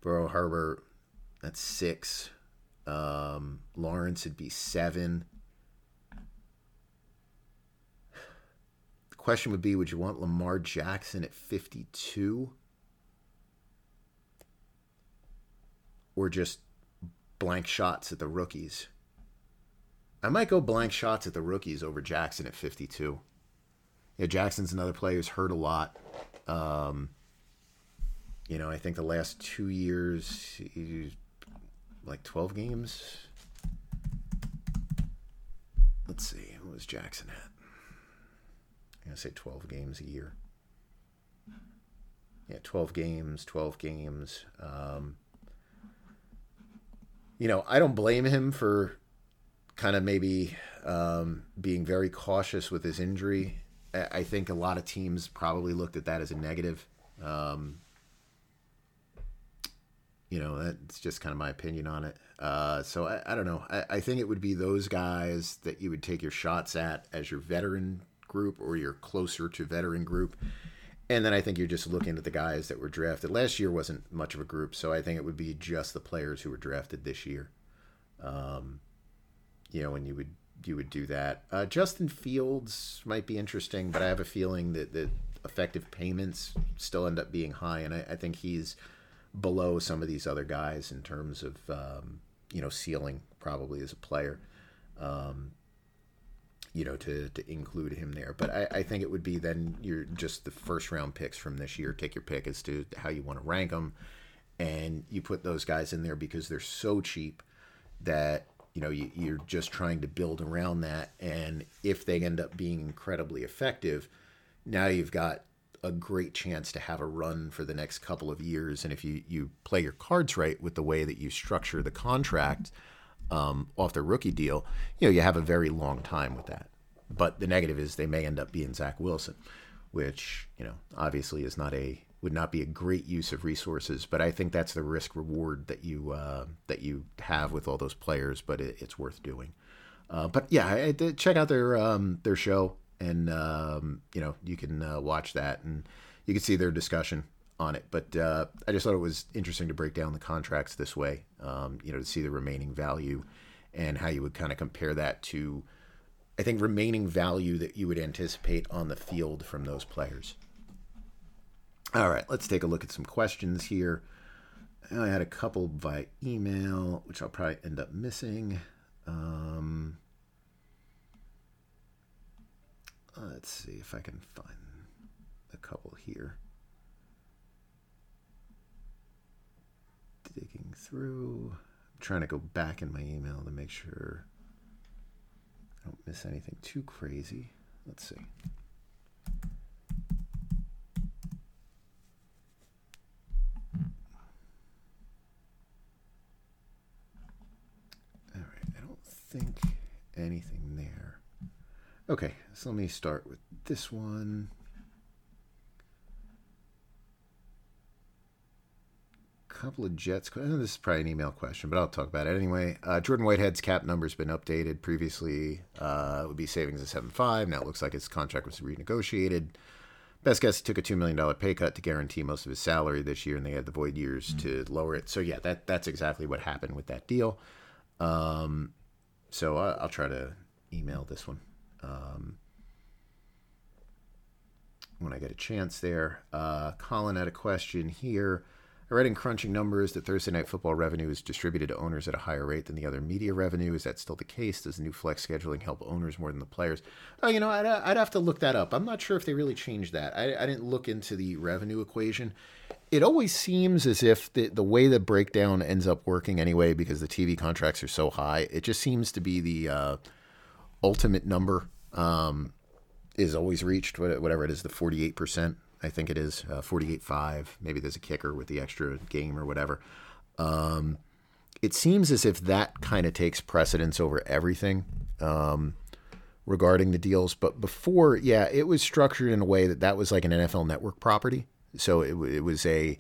Burrow, Herbert, that's six. Um, Lawrence would be seven. The question would be: Would you want Lamar Jackson at fifty-two? or just blank shots at the rookies. I might go blank shots at the rookies over Jackson at 52. Yeah, Jackson's another player who's hurt a lot. Um, you know, I think the last two years, he, like 12 games. Let's see, what was Jackson at? I'm going to say 12 games a year. Yeah, 12 games, 12 games. Um, you know, I don't blame him for kind of maybe um, being very cautious with his injury. I think a lot of teams probably looked at that as a negative. Um, you know, that's just kind of my opinion on it. Uh, so I, I, don't know. I, I, think it would be those guys that you would take your shots at as your veteran group or your closer to veteran group. And then I think you're just looking at the guys that were drafted. Last year wasn't much of a group, so I think it would be just the players who were drafted this year. Um, you know, and you would you would do that. Uh, Justin Fields might be interesting, but I have a feeling that the effective payments still end up being high, and I, I think he's below some of these other guys in terms of um, you know ceiling probably as a player. Um, you know, to, to include him there. But I, I think it would be then you're just the first round picks from this year. Take your pick as to how you want to rank them, and you put those guys in there because they're so cheap that you know you, you're just trying to build around that. And if they end up being incredibly effective, now you've got a great chance to have a run for the next couple of years. And if you you play your cards right with the way that you structure the contract um, off the rookie deal, you know, you have a very long time with that. But the negative is they may end up being Zach Wilson, which you know obviously is not a would not be a great use of resources. But I think that's the risk reward that you uh, that you have with all those players. But it, it's worth doing. Uh, but yeah, I, I check out their um, their show, and um, you know you can uh, watch that, and you can see their discussion on it. But uh, I just thought it was interesting to break down the contracts this way. Um, you know, to see the remaining value and how you would kind of compare that to, I think, remaining value that you would anticipate on the field from those players. All right, let's take a look at some questions here. I had a couple by email, which I'll probably end up missing. Um, let's see if I can find a couple here. Digging through. I'm trying to go back in my email to make sure I don't miss anything too crazy. Let's see. Think anything there. Okay, so let me start with this one. Couple of Jets. This is probably an email question, but I'll talk about it anyway. Uh, Jordan Whitehead's cap number's been updated. Previously, uh, it would be savings of seven five. Now it looks like his contract was renegotiated. Best guess he took a two million dollar pay cut to guarantee most of his salary this year, and they had the void years mm-hmm. to lower it. So yeah, that that's exactly what happened with that deal. Um, so I, will try to email this one um, when I get a chance there. Uh, Colin had a question here. I read in crunching numbers that Thursday night football revenue is distributed to owners at a higher rate than the other media revenue. Is that still the case? Does the new flex scheduling help owners more than the players? Oh, you know, I'd, I'd have to look that up. I'm not sure if they really changed that. I, I didn't look into the revenue equation. It always seems as if the, the way the breakdown ends up working anyway, because the TV contracts are so high, it just seems to be the uh, ultimate number um, is always reached, whatever it is, the 48%. I think it is uh, 48.5. Maybe there's a kicker with the extra game or whatever. Um, it seems as if that kind of takes precedence over everything um, regarding the deals. But before, yeah, it was structured in a way that that was like an NFL network property. So it, it was a,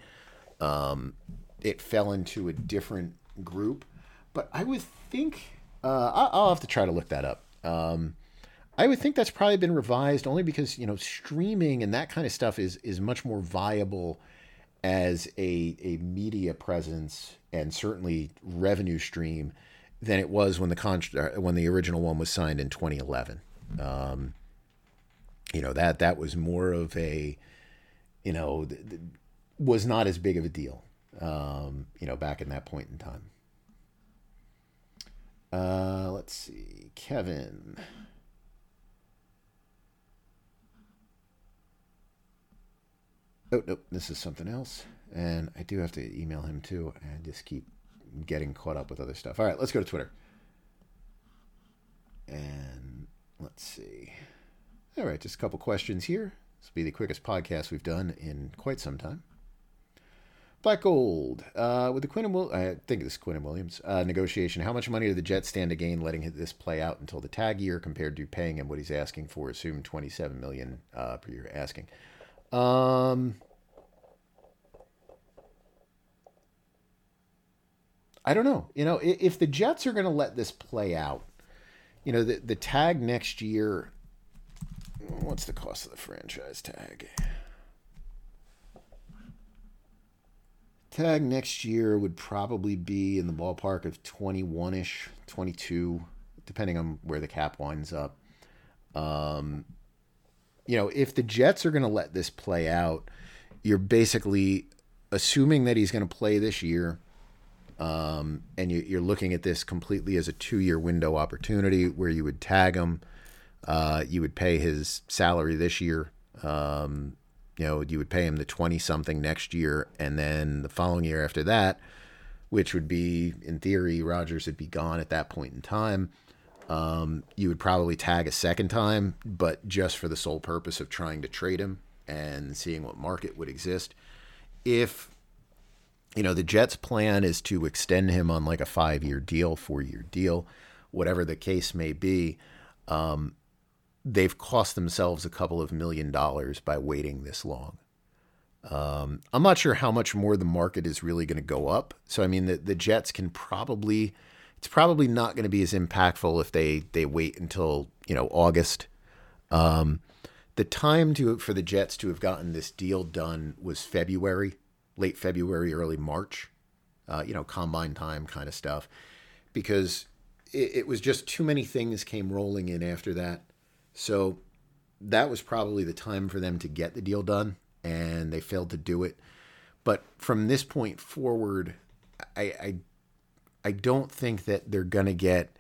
um, it fell into a different group. But I would think, uh, I'll have to try to look that up. Um, I would think that's probably been revised only because you know streaming and that kind of stuff is is much more viable as a a media presence and certainly revenue stream than it was when the uh, when the original one was signed in 2011. Um, you know that that was more of a you know th- th- was not as big of a deal. Um, you know back in that point in time. Uh, let's see, Kevin. Oh, nope, this is something else. And I do have to email him too. And just keep getting caught up with other stuff. All right, let's go to Twitter. And let's see. All right, just a couple questions here. This will be the quickest podcast we've done in quite some time. Black Gold. Uh, with the Quinn and Will- I think this is Quinnen Williams uh, negotiation, how much money do the Jets stand to gain letting this play out until the tag year compared to paying him what he's asking for, assume 27 million uh, per year asking? Um, I don't know. You know, if the Jets are going to let this play out, you know, the the tag next year. What's the cost of the franchise tag? Tag next year would probably be in the ballpark of 21 ish, 22, depending on where the cap winds up. Um, you know, if the Jets are going to let this play out, you're basically assuming that he's going to play this year. Um, and you, are looking at this completely as a two-year window opportunity where you would tag him, uh, you would pay his salary this year. Um, you know, you would pay him the twenty-something next year, and then the following year after that, which would be in theory, Rodgers would be gone at that point in time. Um, you would probably tag a second time, but just for the sole purpose of trying to trade him and seeing what market would exist. If you know the Jets' plan is to extend him on like a five-year deal, four-year deal, whatever the case may be, um, they've cost themselves a couple of million dollars by waiting this long. Um, I'm not sure how much more the market is really going to go up. So I mean, the the Jets can probably it's probably not going to be as impactful if they they wait until you know August. Um, the time to for the Jets to have gotten this deal done was February, late February, early March. Uh, you know, combine time kind of stuff, because it, it was just too many things came rolling in after that. So that was probably the time for them to get the deal done, and they failed to do it. But from this point forward, I I, I don't think that they're going to get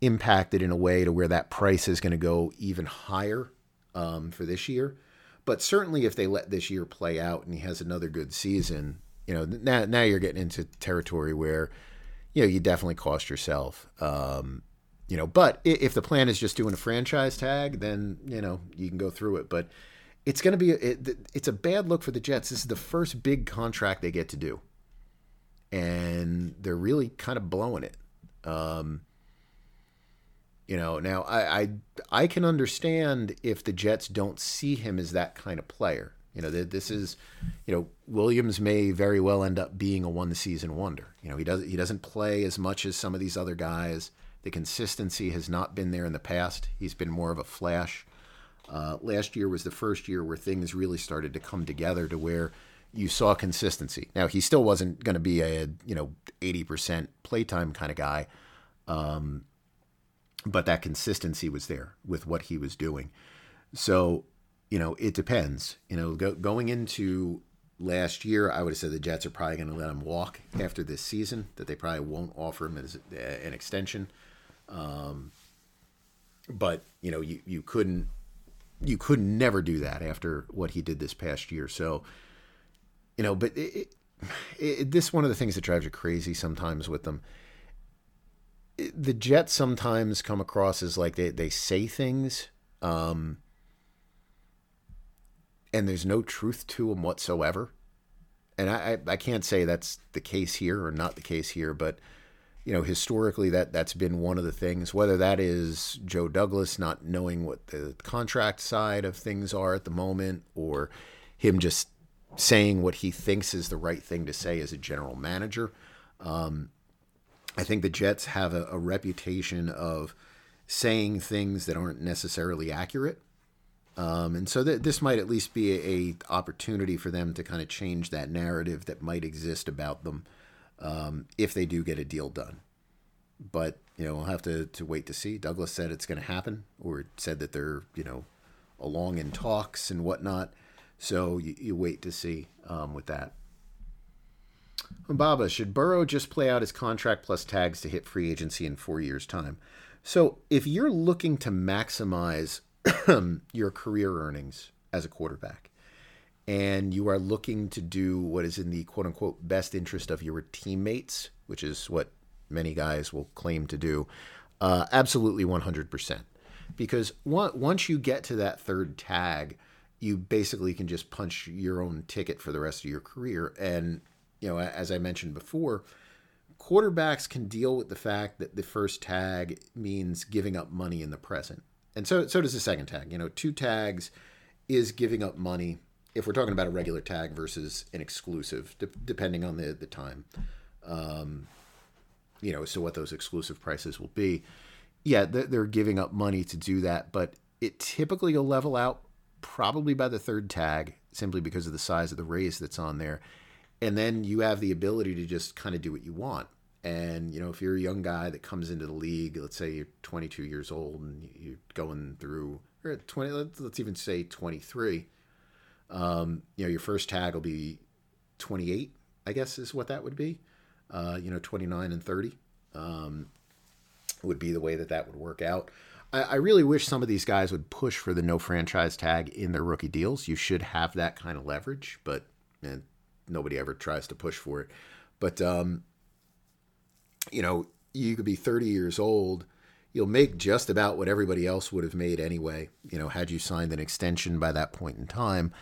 impacted in a way to where that price is going to go even higher um, for this year. But certainly, if they let this year play out and he has another good season, you know, now now you're getting into territory where, you know, you definitely cost yourself. Um, you know, but if the plan is just doing a franchise tag, then you know you can go through it. But it's going to be it, it's a bad look for the Jets. This is the first big contract they get to do, and they're really kind of blowing it. Um, you know, now I, I I can understand if the Jets don't see him as that kind of player. You know, this is, you know, Williams may very well end up being a one season wonder. You know, he doesn't he doesn't play as much as some of these other guys. The consistency has not been there in the past. He's been more of a flash. Uh, last year was the first year where things really started to come together to where you saw consistency. Now he still wasn't going to be a you know eighty percent playtime kind of guy, um, but that consistency was there with what he was doing. So, you know, it depends. You know, go, going into last year, I would have said the Jets are probably going to let him walk after this season. That they probably won't offer him as an extension. Um, but you know, you you couldn't you could never do that after what he did this past year. So, you know, but it, it, it, this one of the things that drives you crazy sometimes with them the Jets sometimes come across as like they, they say things, um, and there's no truth to them whatsoever. And I, I can't say that's the case here or not the case here, but you know historically that that's been one of the things. Whether that is Joe Douglas not knowing what the contract side of things are at the moment, or him just saying what he thinks is the right thing to say as a general manager. Um, I think the Jets have a, a reputation of saying things that aren't necessarily accurate. Um, and so th- this might at least be a, a, opportunity for them to kind of change that narrative that might exist about them um, if they do get a deal done. But you know we'll have to, to wait to see. Douglas said it's going to happen, or said that they're you know along in talks and whatnot. So you, you wait to see um, with that. Baba, should Burrow just play out his contract plus tags to hit free agency in four years' time? So, if you're looking to maximize your career earnings as a quarterback, and you are looking to do what is in the quote unquote best interest of your teammates, which is what many guys will claim to do, uh, absolutely 100%. Because once you get to that third tag, you basically can just punch your own ticket for the rest of your career. And you know, as I mentioned before, quarterbacks can deal with the fact that the first tag means giving up money in the present. And so so does the second tag. You know, two tags is giving up money if we're talking about a regular tag versus an exclusive, de- depending on the the time. Um, you know, so what those exclusive prices will be. Yeah, they're giving up money to do that, but it typically will level out probably by the third tag simply because of the size of the raise that's on there and then you have the ability to just kind of do what you want. And you know, if you're a young guy that comes into the league, let's say you're 22 years old and you're going through, or 20, let's even say 23. Um, you know, your first tag will be 28, I guess is what that would be. Uh, you know, 29 and 30 um, would be the way that that would work out. I, I really wish some of these guys would push for the no franchise tag in their rookie deals. You should have that kind of leverage, but and nobody ever tries to push for it. But um, you know, you could be 30 years old. You'll make just about what everybody else would have made anyway. You know, had you signed an extension by that point in time.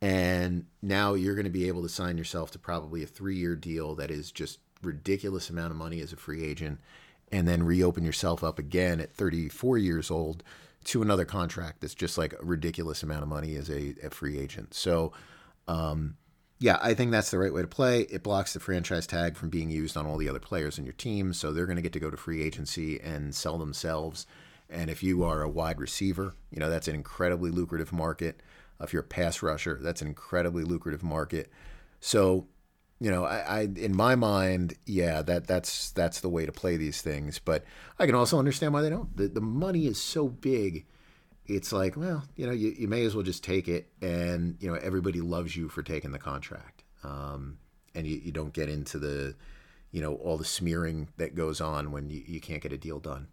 And now you're going to be able to sign yourself to probably a three year deal that is just ridiculous amount of money as a free agent and then reopen yourself up again at 34 years old to another contract that's just like a ridiculous amount of money as a, a free agent. So, um, yeah, I think that's the right way to play. It blocks the franchise tag from being used on all the other players in your team, so they're going to get to go to free agency and sell themselves. And if you are a wide receiver, you know that's an incredibly lucrative market. If you're a pass rusher, that's an incredibly lucrative market. So, you know, I, I in my mind, yeah, that that's that's the way to play these things. But I can also understand why they don't. The, the money is so big it's like, well, you know, you, you may as well just take it, and you know, everybody loves you for taking the contract, um, and you, you don't get into the, you know, all the smearing that goes on when you, you can't get a deal done.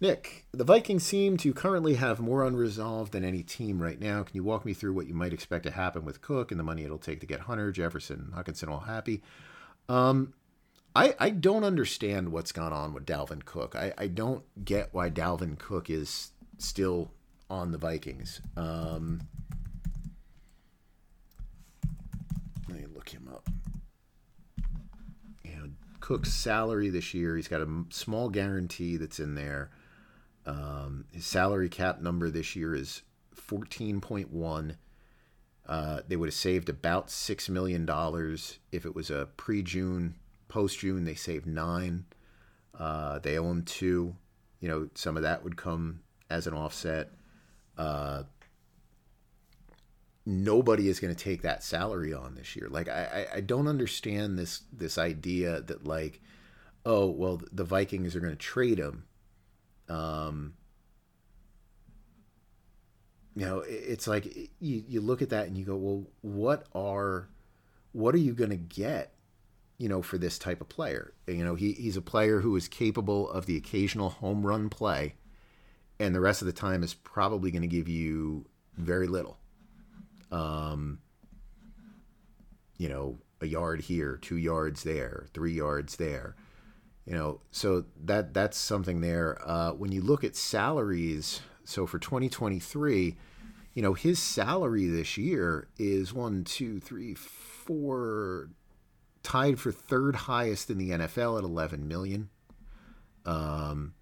Nick, the Vikings seem to currently have more unresolved than any team right now. Can you walk me through what you might expect to happen with Cook and the money it'll take to get Hunter, Jefferson, Hockenson all happy? Um, I, I don't understand what's gone on with Dalvin Cook. I, I don't get why Dalvin Cook is still on the Vikings. Um, let me look him up. You know, Cook's salary this year, he's got a small guarantee that's in there. Um, his salary cap number this year is 14.1. Uh, they would have saved about $6 million if it was a pre June. Post June, they saved nine. Uh, they owe him two. You know, some of that would come as an offset. Uh, nobody is going to take that salary on this year. Like I, I don't understand this this idea that like, oh well, the Vikings are going to trade him. Um, you know, it's like you, you look at that and you go, well, what are what are you going to get? You know, for this type of player, you know, he, he's a player who is capable of the occasional home run play and the rest of the time is probably going to give you very little. Um, you know, a yard here, two yards there, three yards there. You know, so that that's something there. Uh, when you look at salaries, so for 2023, you know, his salary this year is one, two, three, four, tied for third highest in the NFL at 11 million. Um,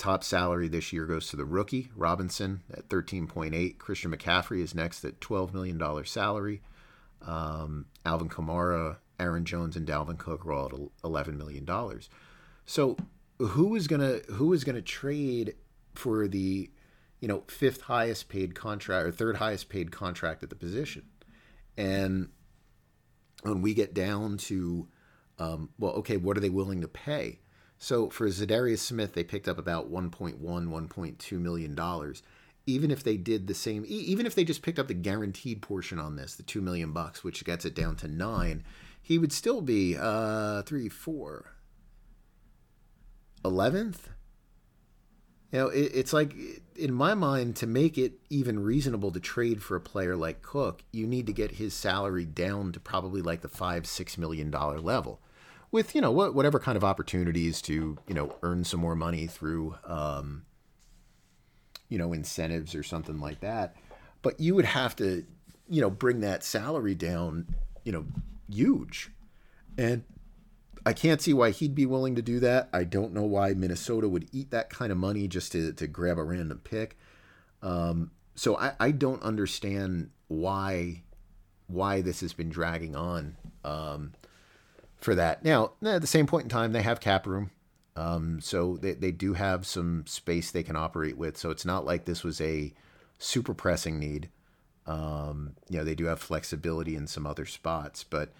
top salary this year goes to the rookie Robinson at 13.8. Christian McCaffrey is next at 12 million dollar salary. Um, Alvin Kamara, Aaron Jones, and Dalvin Cook are all at 11 million dollars. So who is gonna who is gonna trade for the you know fifth highest paid contract or third highest paid contract at the position? And when we get down to um, well, okay, what are they willing to pay? So for Za'Darius Smith, they picked up about 1.1, 1.2 million dollars. Even if they did the same, even if they just picked up the guaranteed portion on this, the two million bucks, which gets it down to nine, he would still be uh three, four, eleventh. You know, it, it's like in my mind to make it even reasonable to trade for a player like Cook, you need to get his salary down to probably like the five, six million dollar level with you know whatever kind of opportunities to you know earn some more money through um, you know incentives or something like that. But you would have to you know bring that salary down you know huge, and I can't see why he'd be willing to do that. I don't know why Minnesota would eat that kind of money just to to grab a random pick. Um, so I, I don't understand why why this has been dragging on. Um, for that. Now, at the same point in time, they have cap room. Um, so they, they do have some space they can operate with. So it's not like this was a super pressing need. Um, you know, they do have flexibility in some other spots, but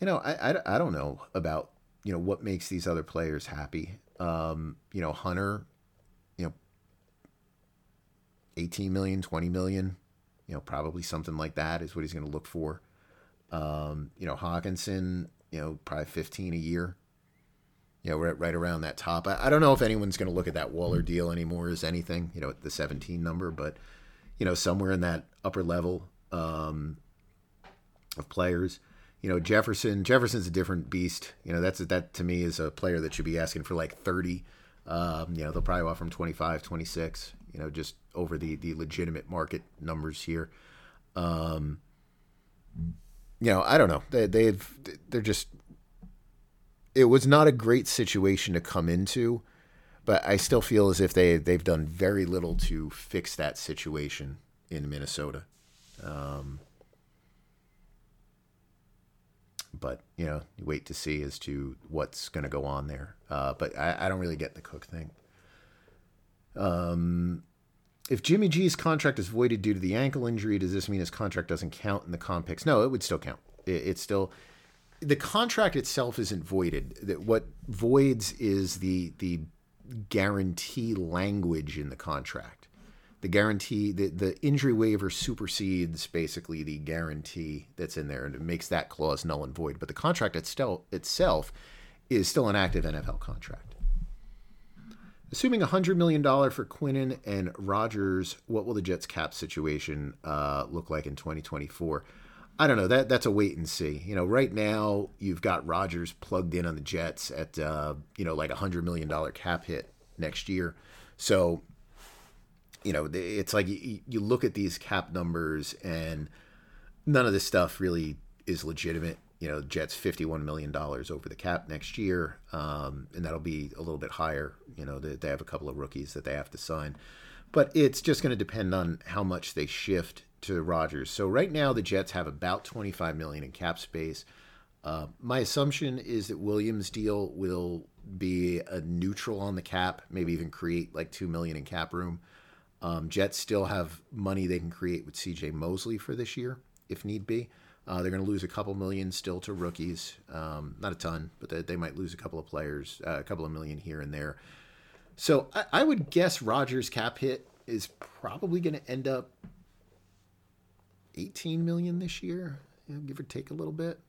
you know, I, I, I don't know about, you know, what makes these other players happy. Um, you know, Hunter, you know, 18 million, 20 million, you know, probably something like that is what he's going to look for. Um, you know, Hockenson, you know, probably 15 a year. You know, right, right around that top. I, I don't know if anyone's going to look at that Waller deal anymore as anything, you know, the 17 number, but, you know, somewhere in that upper level um, of players. You know, Jefferson, Jefferson's a different beast. You know, that's that to me is a player that should be asking for like 30. Um, you know, they'll probably offer him 25, 26, you know, just over the, the legitimate market numbers here. Um, you know, I don't know. They, they've they're just. It was not a great situation to come into, but I still feel as if they they've done very little to fix that situation in Minnesota. Um, but you know, you wait to see as to what's going to go on there. Uh, but I, I, don't really get the Cook thing. Um, if Jimmy G's contract is voided due to the ankle injury, does this mean his contract doesn't count in the comp picks? No, it would still count. It, it's still the contract itself isn't voided. That what voids is the the guarantee language in the contract. The guarantee, the, the injury waiver supersedes basically the guarantee that's in there, and it makes that clause null and void. But the contract itself itself is still an active NFL contract. Assuming $100 million for Quinnen and Rodgers, what will the Jets cap situation uh, look like in 2024? I don't know. That that's a wait and see. You know, right now you've got Rodgers plugged in on the Jets at uh, you know like a hundred million dollar cap hit next year. So, you know, it's like you, you look at these cap numbers and none of this stuff really is legitimate. You know, Jets fifty-one million dollars over the cap next year, um, and that'll be a little bit higher. You know, they, they have a couple of rookies that they have to sign, but it's just going to depend on how much they shift to Rodgers. So right now the Jets have about 25 million in cap space. Uh, my assumption is that Williams' deal will be a neutral on the cap, maybe even create like two million in cap room. Um, Jets still have money they can create with C.J. Mosley for this year, if need be. Uh, they're going to lose a couple million still to rookies, um, not a ton, but they, they, might lose a couple of players, uh, a couple of million here and there. So I, I would guess Rodgers' cap hit is probably going to end up 18 million this year, you know, give or take a little bit.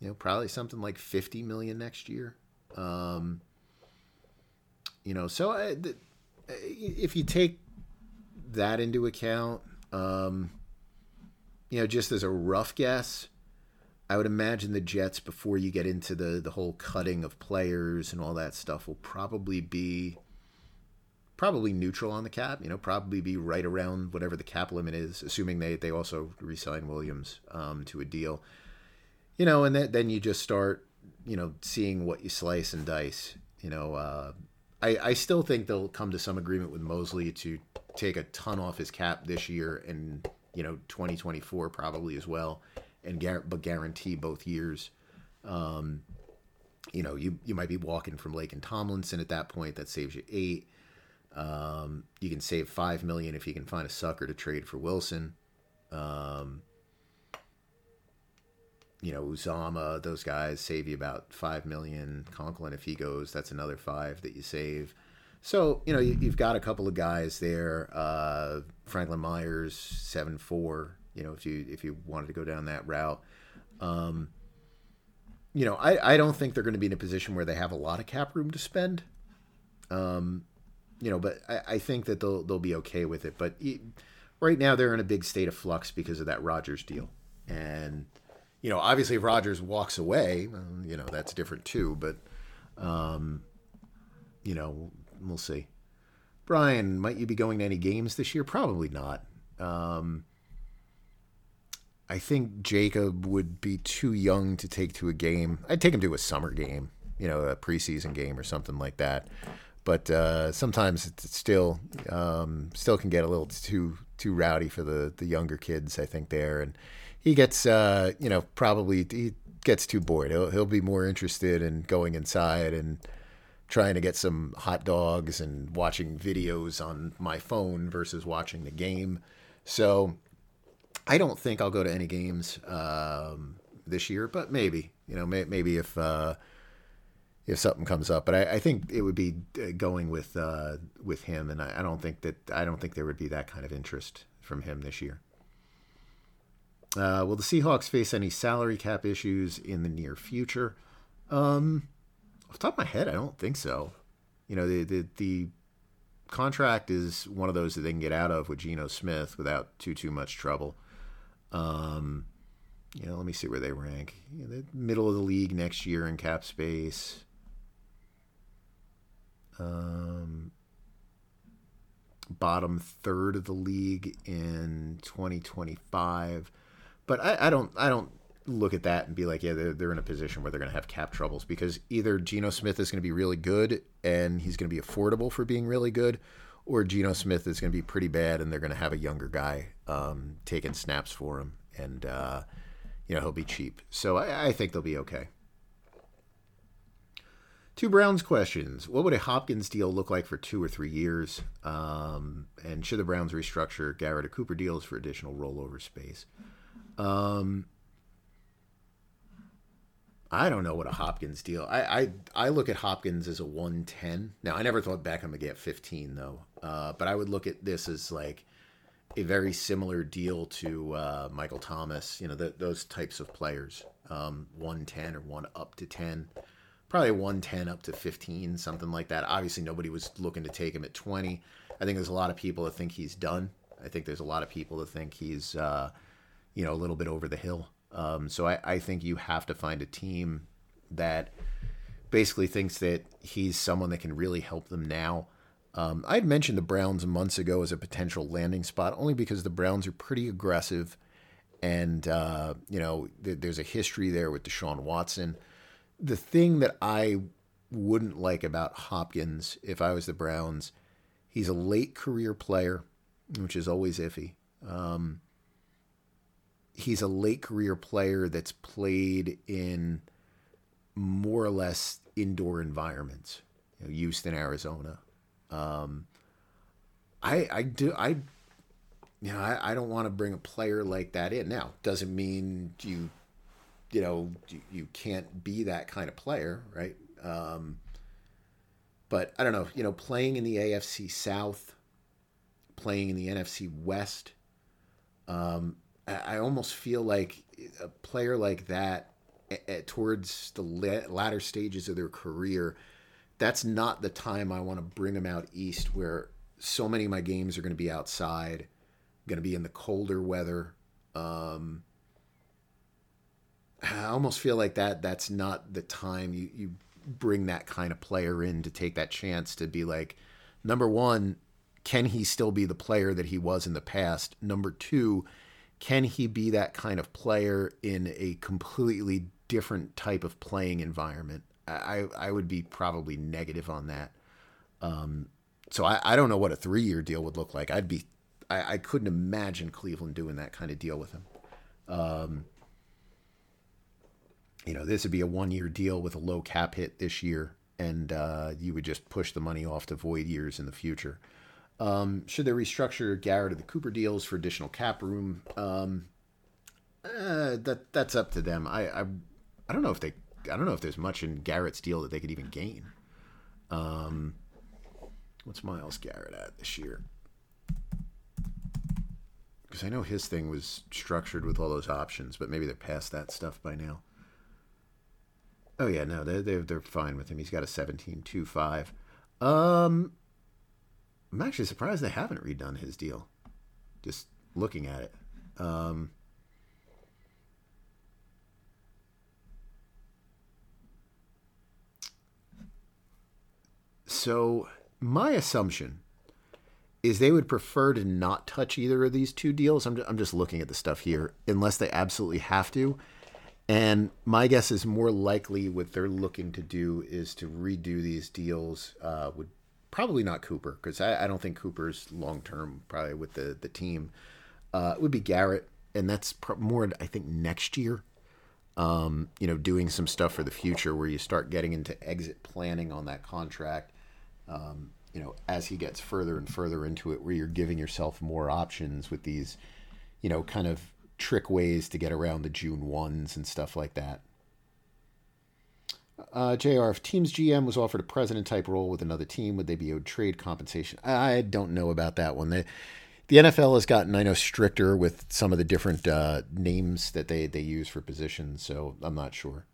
You know, probably something like 50 million next year. Um, you know, so I, the, if you take that into account, um, you know, just as a rough guess, I would imagine the Jets before you get into the the whole cutting of players and all that stuff will probably be probably neutral on the cap. You know, probably be right around whatever the cap limit is, assuming they they also resign Williams um, to a deal. You know, and then then you just start you know seeing what you slice and dice. You know, uh, I I still think they'll come to some agreement with Mosley to take a ton off his cap this year and you know 2024 probably as well, and but guarantee both years. Um, you know, you you might be walking from Laken Tomlinson at that point. That saves you eight. Um, you can save five million if you can find a sucker to trade for Wilson. Um, you know, Uzomah, those guys save you about five million. Conklin, if he goes, that's another five that you save. So you know you, have got a couple of guys there. Uh, Franklin Myers, seven four. You know, if you if you wanted to go down that route. Um, you know, I, I don't think they're going to be in a position where they have a lot of cap room to spend. Um, you know, but I, I, think that they'll they'll be okay with it. But right now they're in a big state of flux because of that Rodgers deal, and you know, obviously if Rodgers walks away, well, you know that's different too. But um, you know, we'll see. Brian, might you be going to any games this year? Probably not. Um, I think Jacob would be too young to take to a game. I'd take him to a summer game, you know, a preseason game or something like that but uh, sometimes it still um, still can get a little too too rowdy for the the younger kids. I think there, and he gets uh, you know probably he gets too bored. He'll he'll be more interested in going inside and trying to get some hot dogs and watching videos on my phone versus watching the game. So I don't think I'll go to any games um, this year, but maybe you know may, maybe if. Uh, if something comes up. But I, I think it would be uh, going with uh, with him, and I, I, don't think that I don't think there would be that kind of interest from him this year. Uh, will the Seahawks face any salary cap issues in the near future? Um, off top of my head, I don't think so. You know, the the, the contract is one of those that they can get out of with Geno Smith without too too much trouble. Um, you know, let me see where they rank. You know, the middle of the league next year in cap space. Um, bottom third of the league in 2025. But I, I don't I don't look at that and be like, yeah, they're, they're in a position where they're going to have cap troubles because either Geno Smith is going to be really good and he's going to be affordable for being really good, or Geno Smith is going to be pretty bad and they're going to have a younger guy um, taking snaps for him. And, uh, you know he'll be cheap. So I, I think they'll be okay. Two Browns questions. What would a Hopkins deal look like for two or three years? Um, and should the Browns restructure Garrett or Cooper deals for additional rollover space? Um, I don't know what a Hopkins deal. I, I I look at Hopkins as a 110. Now I never thought Beckham would get 15 though, uh, but I would look at this as like a very similar deal to uh, Michael Thomas. You know the, those types of players, um, 110 or one up to 10, probably 110 up to 15, something like that. Obviously nobody was looking to take him at 20. I think there's a lot of people that think he's done. I think there's a lot of people that think he's uh, you know a little bit over the hill. Um, so I, I think you have to find a team that basically thinks that he's someone that can really help them now. Um, I had mentioned the Browns months ago as a potential landing spot, only because the Browns are pretty aggressive, and uh, you know th- there's a history there with Deshaun Watson. The thing that I wouldn't like about Hopkins, if I was the Browns, he's a late career player, which is always iffy. Um, he's a late career player that's played in more or less indoor environments, you know, Houston, Arizona. Um, I I do I you know I, I don't want to bring a player like that in. Now doesn't mean you you know you, can't be that kind of player, right? Um, but I don't know. You know, playing in the AFC South, playing in the NFC West. Um, I almost feel like a player like that towards the latter stages of their career, that's not the time I want to bring them out east where so many of my games are going to be outside, going to be in the colder weather. Um, I almost feel like that that's not the time you, you bring that kind of player in to take that chance to be like, number one, can he still be the player that he was in the past? Number two, can he be that kind of player in a completely different type of playing environment? I, I would be probably negative on that. Um, so I, I don't know what a three year deal would look like. I'd be I, I couldn't imagine Cleveland doing that kind of deal with him. Um, you know, this would be a one year deal with a low cap hit this year, and uh, you would just push the money off to void years in the future. Um, should they restructure Garrett or the Cooper deals for additional cap room? Um, uh, that that's up to them. I, I I don't know if they I don't know if there's much in Garrett's deal that they could even gain. Um, what's Myles Garrett at this year? Because I know his thing was structured with all those options, but maybe they're past that stuff by now. Oh yeah, no, they they they're fine with him. He's got a seventeen two five. Um, I'm actually surprised they haven't redone his deal. Just looking at it. Um, so my assumption is they would prefer to not touch either of these two deals. I'm just, I'm just looking at the stuff here, unless they absolutely have to. And my guess is more likely what they're looking to do is to redo these deals uh, would probably not Cooper because I, I, don't think Cooper's long term probably with the the team. Uh, it would be Garrett, and that's more I think next year. Um, you know, doing some stuff for the future where you start getting into exit planning on that contract. Um, you know, as he gets further and further into it, where you're giving yourself more options with these, you know, kind of trick ways to get around the June ones and stuff like that. Uh, JR, if Team's GM was offered a president type role with another team, would they be owed trade compensation? I don't know about that one. They, the NFL has gotten, I know, stricter with some of the different uh, names that they, they use for positions, so I'm not sure.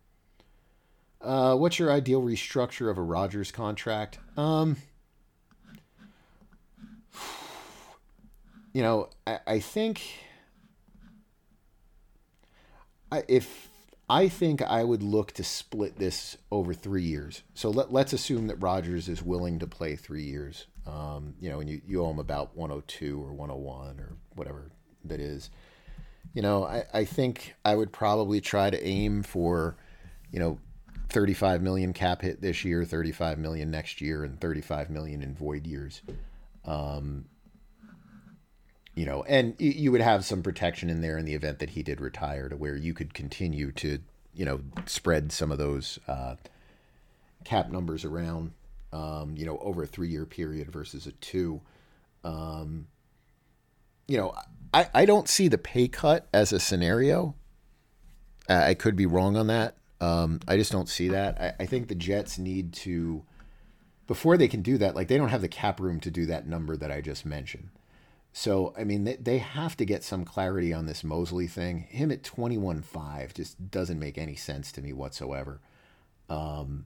Uh, what's your ideal restructure of a Rodgers contract? Um, you know, I, I think I, if I think I would look to split this over three years. So let, let's assume that Rodgers is willing to play three years. Um, you know, and you, you owe him about 102 or 101 or whatever that is. You know, I, I think I would probably try to aim for, you know, 35 million cap hit this year, 35 million next year, and 35 million in void years. Um, you know, and you would have some protection in there in the event that he did retire to where you could continue to, you know, spread some of those uh, cap numbers around, um, you know, over a three year period versus a two. Um, you know, I, I don't see the pay cut as a scenario. I could be wrong on that. Um, I just don't see that. I, I think the Jets need to, before they can do that, like they don't have the cap room to do that number that I just mentioned. So, I mean, they, they have to get some clarity on this Mosley thing. Him at 21.5 just doesn't make any sense to me whatsoever. Um,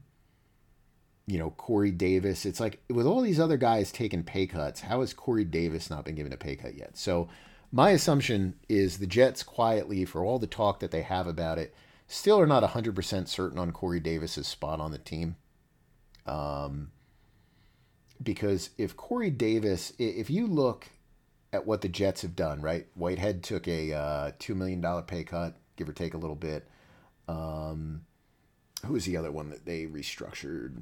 you know, Corey Davis, it's like with all these other guys taking pay cuts, how has Corey Davis not been given a pay cut yet? So, my assumption is the Jets quietly, for all the talk that they have about it, still are not 100% certain on Corey Davis's spot on the team. Um, because if Corey Davis, if you look at what the Jets have done, right? Whitehead took a uh, $2 million pay cut, give or take a little bit. Um, who was the other one that they restructured?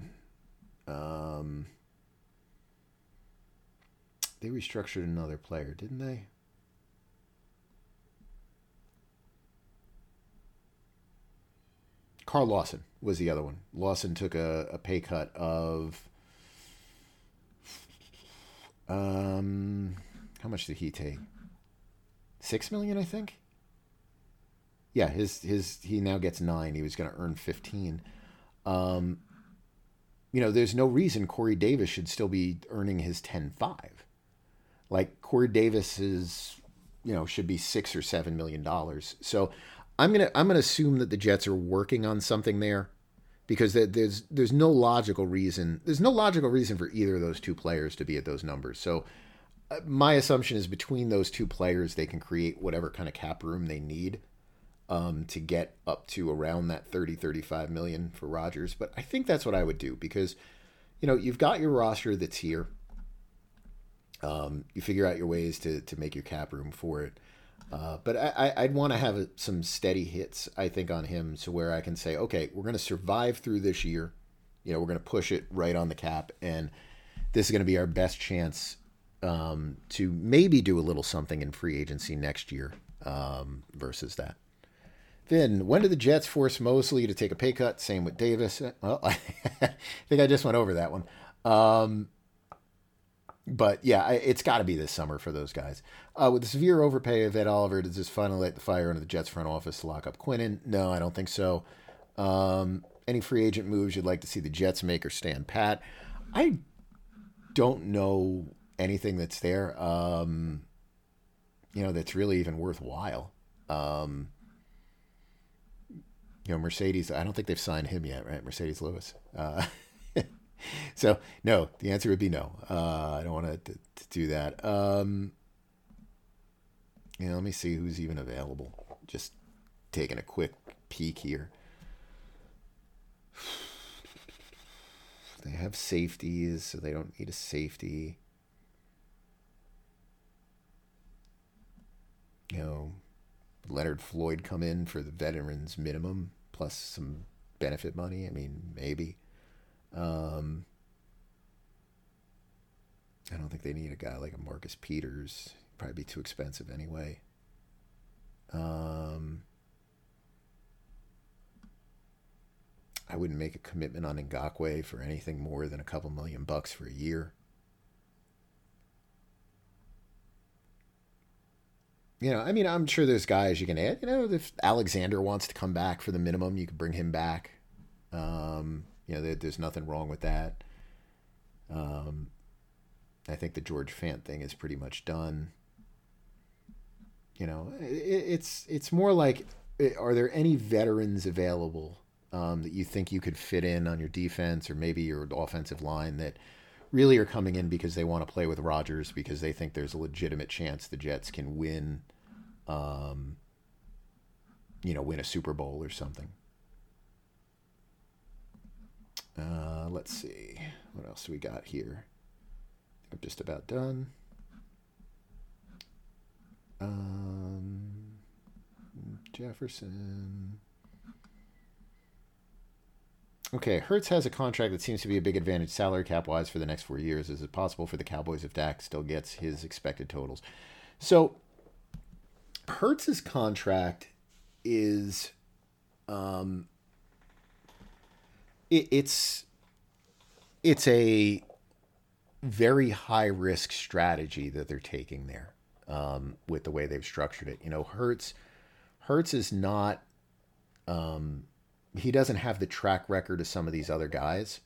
Um, they restructured another player, didn't they? Carl Lawson was the other one. Lawson took a, a pay cut of um how much did he take? Six million, I think. Yeah, his his he now gets nine. He was going to earn fifteen. Um, you know, there's no reason Corey Davis should still be earning his 10-5. Like Corey Davis is, you know, should be six or seven million dollars. So I'm gonna I'm gonna assume that the Jets are working on something there because there's there's no logical reason there's no logical reason for either of those two players to be at those numbers. So my assumption is between those two players, they can create whatever kind of cap room they need um, to get up to around that 30, 35 million for Rodgers. But I think that's what I would do because, you know, you've got your roster that's here. Um, you figure out your ways to, to make your cap room for it. Uh, but I, I'd want to have some steady hits, I think, on him so where I can say, okay, we're going to survive through this year. You know, we're going to push it right on the cap. And this is going to be our best chance um, to maybe do a little something in free agency next year um, versus that. Then, when did the Jets force Mosley to take a pay cut? Same with Davis. Well, I think I just went over that one. Um, but yeah, it's got to be this summer for those guys. Uh, with the severe overpay of Ed Oliver, does this finally light the fire under the Jets front office to lock up Quinnen? No, I don't think so. Um, any free agent moves you'd like to see the Jets make or stand pat? I don't know anything that's there, um, you know, that's really even worthwhile. Um, you know, Marcedes, I don't think they've signed him yet, right? Marcedes Lewis. Uh, so, no, the answer would be no. Uh, I don't want to, to do that. Um, yeah, let me see who's even available. Just taking a quick peek here. They have safeties, so they don't need a safety. You know, Leonard Floyd come in for the veterans minimum plus some benefit money. I mean, maybe. Um, I don't think they need a guy like a Marcus Peters. Probably be too expensive anyway. Um, I wouldn't make a commitment on Ngakoue for anything more than a couple million bucks for a year. You know, I mean, I'm sure there's guys you can add. You know, if Alexander wants to come back for the minimum, you can bring him back. Um, you know, there, there's nothing wrong with that. Um, I think the George Fant thing is pretty much done. You know, it, it's it's more like, are there any veterans available um, that you think you could fit in on your defense or maybe your offensive line that really are coming in because they want to play with Rodgers because they think there's a legitimate chance the Jets can win, um, you know, win a Super Bowl or something. Uh, let's see. What else we got here? I'm just about done. Um, Jefferson. Okay, Hurts has a contract that seems to be a big advantage salary cap wise for the next four years. Is it possible for the Cowboys if Dak still gets his expected totals? So Hurts's contract is um it, it's it's a very high risk strategy that they're taking there um, with the way they've structured it. You know, Hurts, Hurts is not um, he doesn't have the track record of some of these other guys.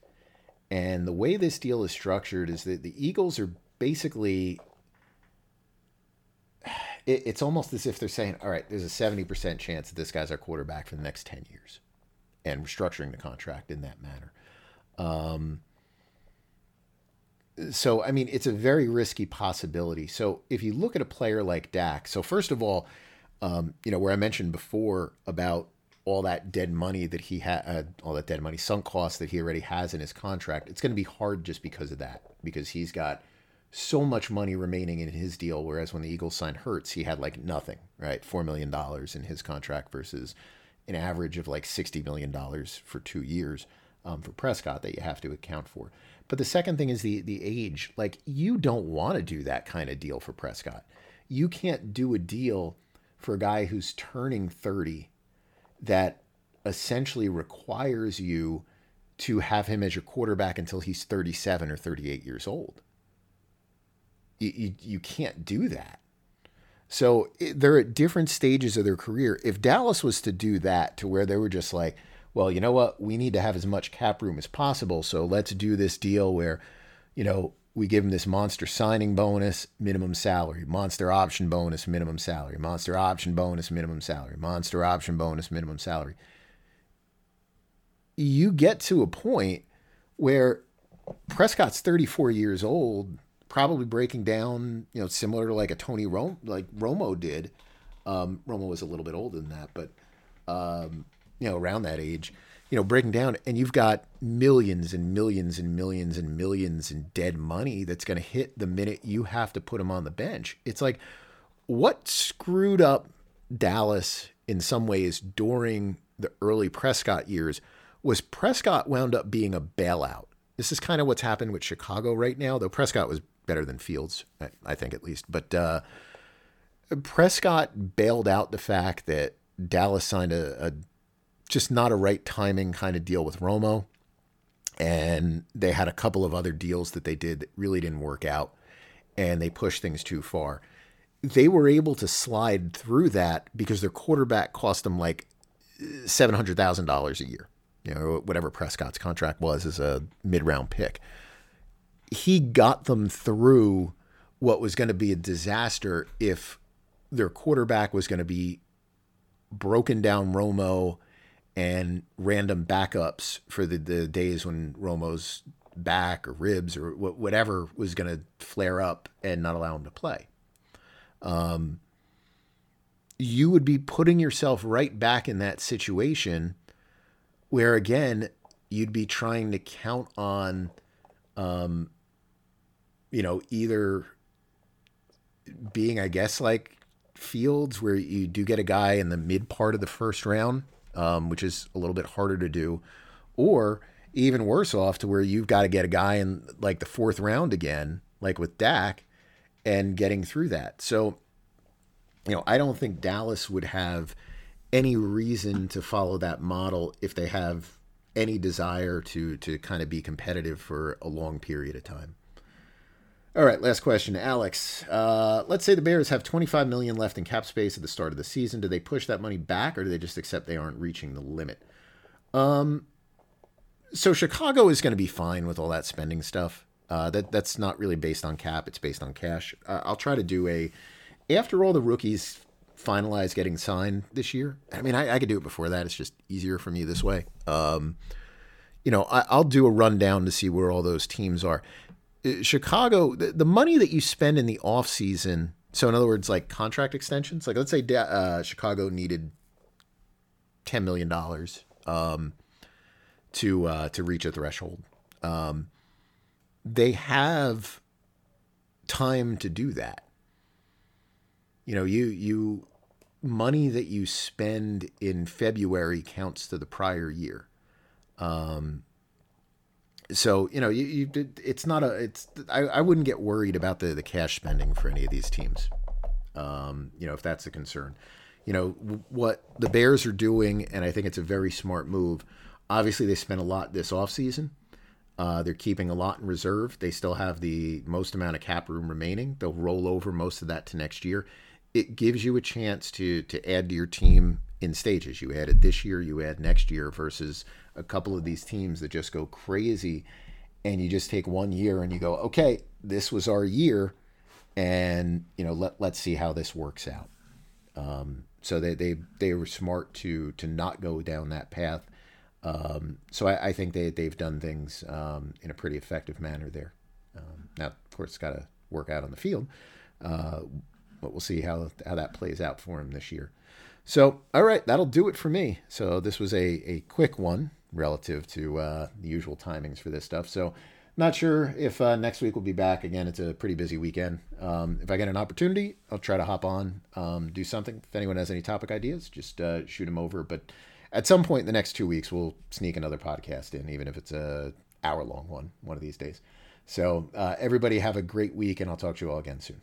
And the way this deal is structured is that the Eagles are basically it, it's almost as if they're saying, all right, there's a 70% chance that this guy's our quarterback for the next 10 years. And restructuring the contract in that manner. Um, so, I mean, it's a very risky possibility. So, if you look at a player like Dak, so first of all, um, you know, where I mentioned before about all that dead money that he had, uh, all that dead money, sunk costs that he already has in his contract, it's going to be hard just because of that, because he's got so much money remaining in his deal. Whereas when the Eagles signed Hurts, he had like nothing, right? $4 million in his contract versus an average of like $60 million for two years um, for Prescott that you have to account for. But the second thing is the, the age. Like, you don't want to do that kind of deal for Prescott. You can't do a deal for a guy who's turning 30 that essentially requires you to have him as your quarterback until he's 37 or 38 years old. You, you, you can't do that. So they're at different stages of their career. If Dallas was to do that to where they were just like, well, you know what? We need to have as much cap room as possible. So let's do this deal where, you know, we give him this monster signing bonus, minimum salary, monster option bonus, minimum salary, monster option bonus, minimum salary, monster option bonus, minimum salary. You get to a point where Prescott's 34 years old, probably breaking down, you know, similar to like a Tony Romo, like Romo did. Um, Romo was a little bit older than that, but um, you know, around that age, you know, breaking down, and you've got millions and millions and millions and millions in dead money that's going to hit the minute you have to put them on the bench. It's like what screwed up Dallas in some ways during the early Prescott years was Prescott wound up being a bailout. This is kind of what's happened with Chicago right now, though Prescott was better than Fields, I think at least. But uh, Prescott bailed out the fact that Dallas signed a, a just not a right timing kind of deal with Romo. And they had a couple of other deals that they did that really didn't work out and they pushed things too far. They were able to slide through that because their quarterback cost them like $700,000 a year, you know, whatever Prescott's contract was as a mid round pick. He got them through what was going to be a disaster if their quarterback was going to be broken down Romo and random backups for the, the days when Romo's back or ribs or whatever was going to flare up and not allow him to play. Um, you would be putting yourself right back in that situation where, again, you'd be trying to count on, um, you know, either being, I guess, like Fields, where you do get a guy in the mid part of the first round um, which is a little bit harder to do, or even worse off to where you've got to get a guy in like the fourth round again, like with Dak, and getting through that. So, you know, I don't think Dallas would have any reason to follow that model if they have any desire to to kind of be competitive for a long period of time. All right, last question, Alex. Uh, let's say the Bears have 25 million left in cap space at the start of the season. Do they push that money back, or do they just accept they aren't reaching the limit? Um, so Chicago is going to be fine with all that spending stuff. Uh, that that's not really based on cap; it's based on cash. Uh, I'll try to do a after all the rookies finalize getting signed this year. I mean, I, I could do it before that. It's just easier for me this way. Um, you know, I, I'll do a rundown to see where all those teams are. Chicago, the, the money that you spend in the off season. So in other words, like contract extensions, like let's say uh, Chicago needed ten million dollars um, to uh, to reach a threshold. Um, they have time to do that. You know, you you money that you spend in February counts to the prior year. Um, so you know you, you it's not a it's I, I wouldn't get worried about the the cash spending for any of these teams Um, you know, if that's a concern, you know what the Bears are doing, and I think it's a very smart move. Obviously, they spent a lot this offseason. Uh, they're keeping a lot in reserve. They still have the most amount of cap room remaining. They'll roll over most of that to next year. It gives you a chance to to add to your team in stages. You add it this year, you add next year, versus a couple of these teams that just go crazy, and you just take one year and you go, okay, this was our year, and you know let let's see how this works out. Um, so they, they they were smart to to not go down that path um, so I, I, think they they've done things um, in a pretty effective manner there. Um, now, of course, it's got to work out on the field, uh, but we'll see how how that plays out for him this year. So, all right, that'll do it for me. So this was a a quick one relative to uh, the usual timings for this stuff. So. Not sure if uh, next week we'll be back again. It's a pretty busy weekend. Um, if I get an opportunity, I'll try to hop on, um, do something. If anyone has any topic ideas, just uh, shoot them over. But at some point in the next two weeks, we'll sneak another podcast in, even if it's a hour long one, one of these days. So uh, everybody have a great week, and I'll talk to you all again soon.